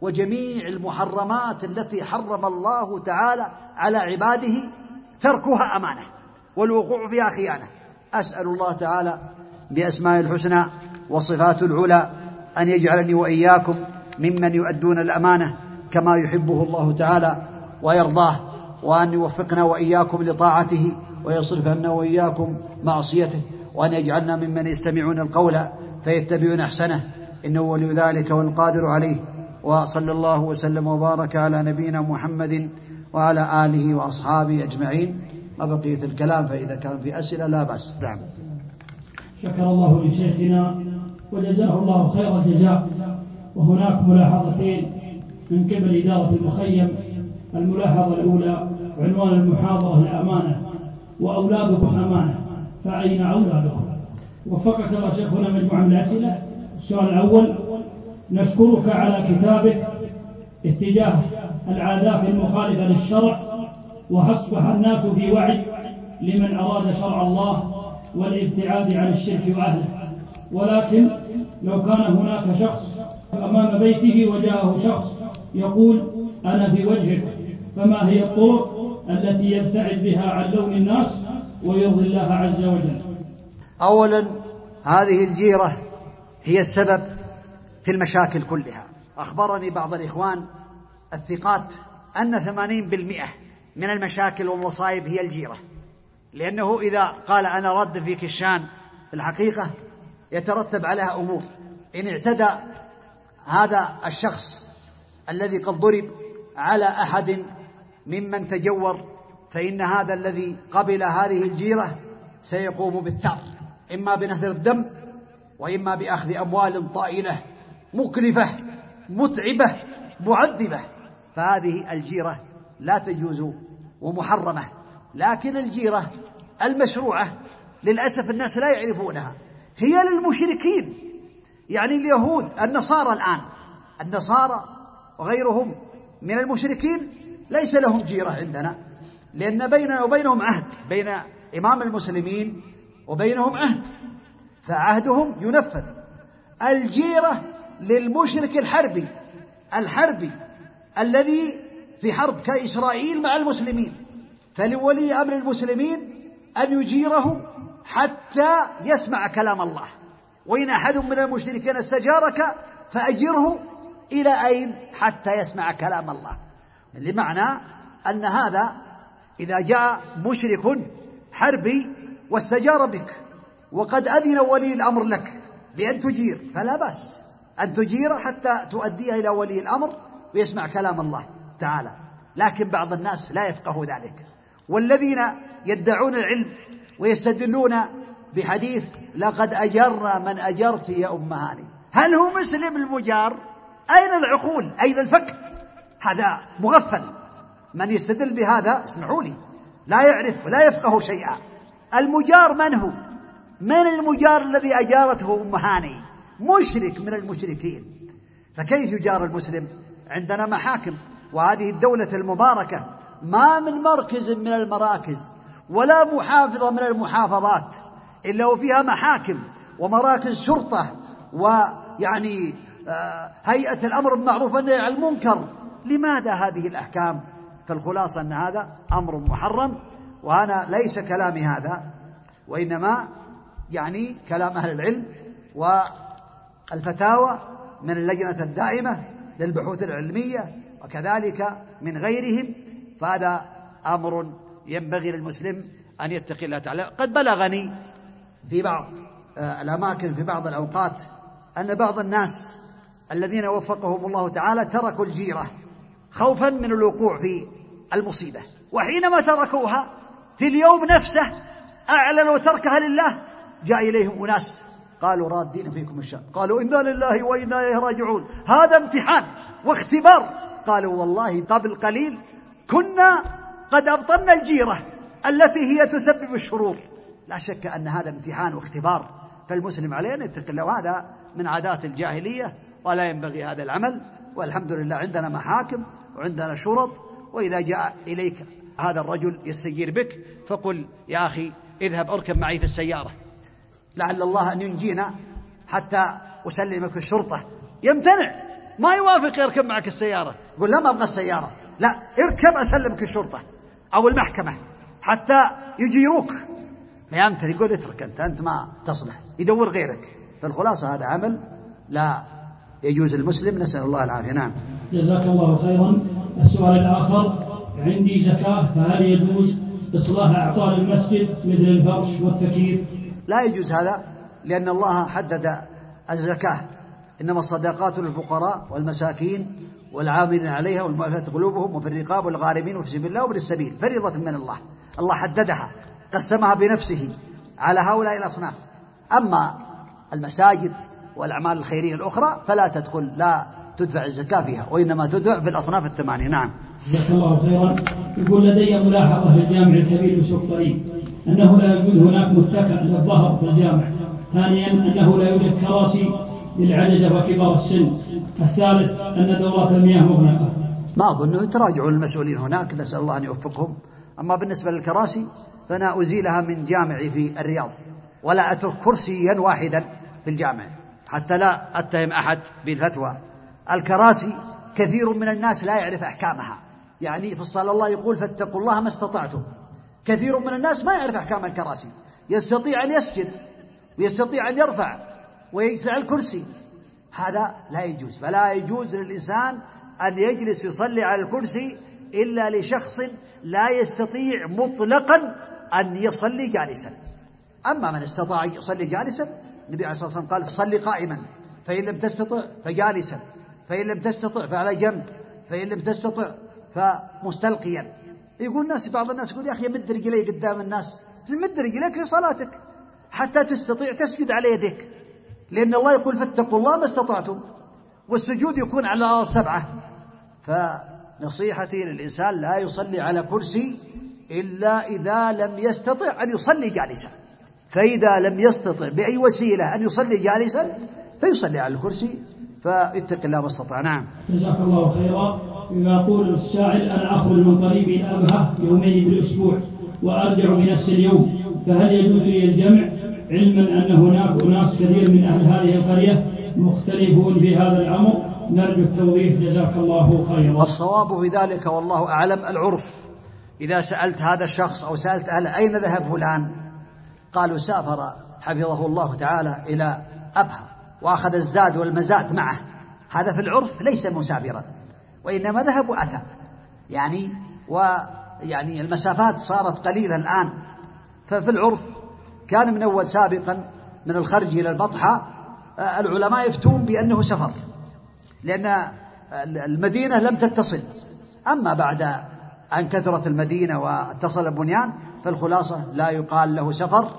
وجميع المحرمات التي حرم الله تعالى على عباده تركها أمانة والوقوع فيها خيانة. أسأل الله تعالى بأسماء الحسنى وصفات العلى أن يجعلني وإياكم ممن يؤدون الأمانة كما يحبه الله تعالى ويرضاه وأن يوفقنا وإياكم لطاعته ويصرف عنا وإياكم معصيته وأن يجعلنا ممن يستمعون القول فيتبعون أحسنه. إنه ولي ذلك والقادر عليه. وصلى الله وسلم وبارك على نبينا محمد وعلى آله وأصحابه أجمعين. وبقية الكلام فإذا كان في أسئلة لا بأس. نعم. شكر الله لشيخنا وجزاه الله خير الجزاء. وهناك ملاحظتين من قبل إدارة المخيم. الملاحظة الأولى عنوان المحاضرة الأمانة وأولادكم أمانة. فأين أولادكم؟ وفقك الله شيخنا مجموعة من الأسئلة. السؤال الأول نشكرك على كتابك اتجاه العادات المخالفة للشرع وأصبح الناس في وعي لمن أراد شرع الله والابتعاد عن الشرك وأهله. ولكن لو كان هناك شخص أمام بيته وجاءه شخص يقول أنا في وجهك فما هي الطرق التي يبتعد بها عن لوم الناس ويرضي الله عز وجل؟ أولا هذه الجيرة هي السبب في المشاكل كلها. أخبرني بعض الإخوان الثقات أن ثمانين بالمئة من المشاكل والمصائب هي الجيرة. لأنه إذا قال أنا رد في كشان في الحقيقة يترتب عليها أمور. إن اعتدى هذا الشخص الذي قد ضرب على أحد ممن تجور فإن هذا الذي قبل هذه الجيرة سيقوم بالثأر. إما بنثر الدم وإما بأخذ أموال طائلة مكلفة متعبة معذبة. فهذه الجيرة لا تجوز ومحرمة لكن الجيرة المشروعة للأسف الناس لا يعرفونها. هي للمشركين يعني اليهود النصارى الآن. النصارى وغيرهم من المشركين ليس لهم جيرة عندنا لأن بيننا وبينهم عهد بين إمام المسلمين وبينهم عهد. فعهدهم ينفذ. الجيرة للمشرك الحربي الحربي الذي في حرب كإسرائيل مع المسلمين فلولي أمر المسلمين أن يجيره حتى يسمع كلام الله. وإن أحد من المشركين استجارك فأجره إلى أين؟ حتى يسمع كلام الله. لمعنى أن هذا إذا جاء مشرك حربي واستجار بك وقد أذن ولي الأمر لك بأن تجير. فلا بأس أن تجير حتى تؤديه إلى ولي الأمر ويسمع كلام الله تعالى. لكن بعض الناس لا يفقه ذلك. والذين يدعون العلم ويستدلون بحديث لقد أجرنا من أجرت يا أم هاني هل هو مسلم المجار؟ أين العقول؟ أين الفكر هذا مغفل. من يستدل بهذا اسمعوا لي. لا يعرف لا يفقه شيئا. المجار من هو؟ من المجار الذي أجارته أم هاني؟ مشرك من المشركين. فكيف يجار المسلم؟ عندنا محاكم وهذه الدولة المباركة ما من مركز من المراكز ولا محافظة من المحافظات إلا وفيها محاكم ومراكز شرطة ويعني آه، هيئة الأمر بالمعروف والنهي عن المنكر. لماذا هذه الأحكام؟ فالخلاصة أن هذا أمر محرم وأنا ليس كلامي هذا وإنما يعني كلام أهل العلم والفتاوى من اللجنة الدائمة للبحوث العلمية وكذلك من غيرهم فهذا أمر ينبغي للمسلم أن يتقي الله تعالى. قد بلغني في بعض آه، الأماكن في بعض الأوقات أن بعض الناس الذين وفقهم الله تعالى تركوا الجيرة خوفا من الوقوع في المصيبة وحينما تركوها في اليوم نفسه أعلنوا تركها لله جاء إليهم أناس قالوا رادين فيكم الشر. قالوا إنا لله وإنا إليه راجعون. هذا امتحان واختبار. قالوا والله قبل قليل كنا قد أبطلنا الجيرة التي هي تسبب الشرور. لا شك أن هذا امتحان واختبار. فالمسلم عليه أن يتقي الله. وهذا من عادات الجاهلية ولا ينبغي هذا العمل. والحمد لله عندنا محاكم وعندنا شرط. وإذا جاء إليك هذا الرجل يستجير بك فقل يا أخي اذهب اركب معي في السيارة. لعل الله أن ينجينا حتى أسلمك الشرطة. يمتنع. ما يوافق يركب معك السيارة. يقول لا ما أبغى السيارة. لا اركب أسلمك الشرطة أو المحكمة حتى يجيروك. فيمتنع يقول اترك أنت أنت ما تصلح. يدور غيرك. فالخلاصة هذا عمل لا يجوز المسلم نسأل الله العافية. نعم. جزاك الله خيرا. السؤال الآخر عندي زكاة فهل يجوز إصلاح أعطال المسجد مثل الفرش والتكييف؟ لا يجوز هذا لأن الله حدد الزكاة. إنما الصدقات للفقراء والمساكين والعاملين عليها والمؤلفة قلوبهم وفي الرقاب والغارمين وفي سبيل الله وفي السبيل فريضة من الله. الله حددها قسمها بنفسه على هؤلاء الأصناف أما المساجد والأعمال الخيرية الأخرى فلا تدخل لا تدفع الزكاة فيها وإنما تدفع في الأصناف الثمانية. نعم. جزاك الله خيرا. يقول لدي ملاحظة في الجامع الكبير بسوق طريق. أنه لا يوجد هناك متكأ للظهر في الجامع. ثانيا أنه لا يوجد كراسي للعجزة وكبار السن. الثالث أن دورات المياه مغلقة. ما أظن تراجعوا المسؤولين هناك نسأل الله أن يوفقهم. أما بالنسبة للكراسي فأنا أزيلها من جامعي في الرياض ولا أترك كرسيا واحدا في الجامع حتى لا أتهم أحد بالفتوى. الكراسي كثير من الناس لا يعرف أحكامها. يعني في الصلاة الله يقول فاتقوا الله ما استطعتم. كثير من الناس ما يعرف أحكام الكراسي. يستطيع أن يسجد ويستطيع أن يرفع ويجلس على الكرسي. هذا لا يجوز. فلا يجوز للإنسان أن يجلس يصلي على الكرسي إلا لشخص لا يستطيع مطلقا أن يصلي جالسا. أما من استطاع أن يصلي جالسا النبي عليه الصلاة والسلام قال صلي قائما. فإن لم تستطع فجالسا. فإن لم تستطع فعلى جنب. فإن لم تستطع فمستلقيا. يقول الناس بعض الناس يقول يا أخي مد رجلي قدام الناس. مد رجليك لصلاتك حتى تستطيع تسجد على يديك. لأن الله يقول فاتقوا الله ما استطعتم. والسجود يكون على سبعة. فنصيحتي للإنسان لا يصلي على كرسي إلا إذا لم يستطع أن يصلي جالسا. فإذا لم يستطع بأي وسيلة أن يصلي جالسا فيصلي على الكرسي. فيتق الله ما استطاع نعم. جزاك الله خيرا. يقول الشاعر أنا أخرج من قريبي إلى أبها يومين بالأسبوع وأرجع بنفس اليوم فهل يجوز لي الجمع؟ علما أن هناك أناس كثير من أهل هذه القرية مختلفون في هذا الأمر. نرجو التوضيح. جزاك الله خيرا. والصواب في ذلك والله أعلم العرف. إذا سألت هذا الشخص أو سألت أهل أين ذهب فلان؟ قالوا سافر حفظه الله تعالى إلى أبها وأخذ الزاد والمزاد معه. هذا في العرف ليس مسافرا. وإنما ذهب وأتى يعني ويعني المسافات صارت قليلة الآن. ففي العرف كان من أول سابقا من الخرج إلى البطحة آه، العلماء يفتون بأنه سفر. لأن المدينة لم تتصل. أما بعد أن كثرت المدينة واتصل البنيان فالخلاصة لا يقال له سفر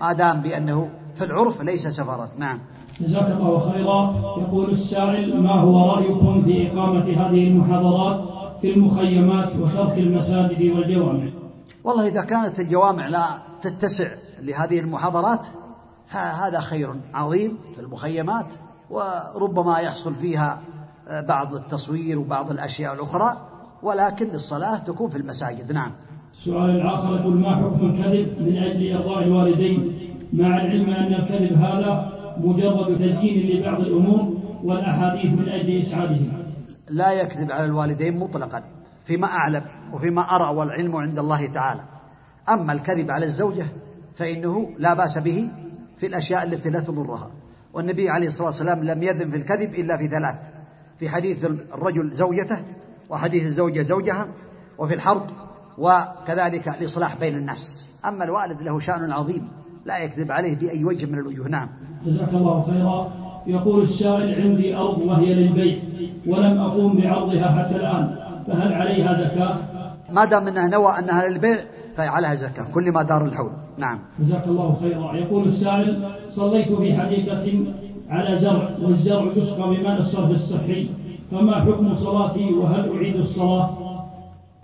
ما دام بأنه في العرف ليس سفرا. نعم. جزاك الله خيرا. يقول السائل ما هو رأيكم في إقامة هذه المحاضرات في المخيمات وترك المساجد والجوامع؟ والله إذا كانت الجوامع لا تتسع لهذه المحاضرات فهذا خير عظيم في المخيمات وربما يحصل فيها بعض التصوير وبعض الأشياء الأخرى ولكن الصلاة تكون في المساجد. نعم. السؤال الآخر يقول ما حكم الكذب من أجل إرضاء الوالدين؟ مع العلم أن الكذب هذا مجرد تزيين لبعض الأمور والأحاديث من أجل إسعادهم. لا يكذب على الوالدين مطلقا فيما أعلم وفيما أرى والعلم عند الله تعالى. أما الكذب على الزوجة فإنه لا بأس به في الأشياء التي لا تضرها. والنبي عليه الصلاة والسلام لم يذن في الكذب إلا في ثلاث في حديث الرجل زوجته وحديث الزوجة زوجها وفي الحرب وكذلك الإصلاح بين الناس. أما الوالد له شأن عظيم لا يكذب عليه بأي وجه من الوجوه. نعم. جزاك الله خيرا. يقول السائل عندي أرض وهي للبيع ولم أقوم بعرضها حتى الآن فهل عليها زكاة؟ ما دام أنها نوى أنها للبيع فعليها زكاة كل ما دار الحول. نعم. جزاك الله خيرا. يقول السائل صليت في حديقة على زرع والزرع يسقى بماء الصرف الصحي فما حكم صلاتي وهل أعيد الصلاة؟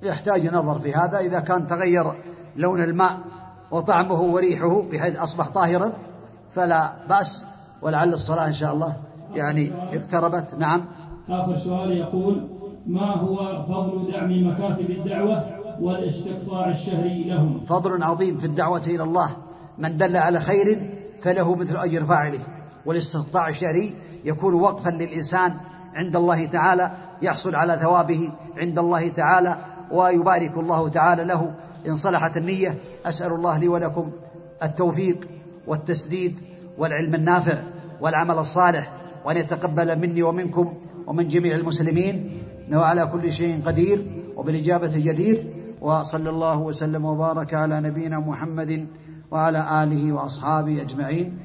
يحتاج نظر في هذا. إذا كان تغير لون الماء وطعمه وريحه بحيث أصبح طاهرا فلا بأس ولعل الصلاة إن شاء الله يعني اقتربت. نعم. آخر سؤال يقول ما هو فضل دعم مكاتب الدعوة والاستقطاع الشهري لهم؟ فضل عظيم في الدعوة إلى الله. من دل على خير فله مثل أجر فاعله. والاستقطاع الشهري يكون وقفا للإنسان عند الله تعالى يحصل على ثوابه عند الله تعالى ويبارك الله تعالى له. إن صلحت النية أسأل الله لي ولكم التوفيق. والتسديد والعلم النافع والعمل الصالح وأن يتقبل مني ومنكم ومن جميع المسلمين إنه على كل شيء قدير وبالإجابة جدير. وصلى الله وسلم وبارك على نبينا محمد وعلى آله وأصحابه أجمعين.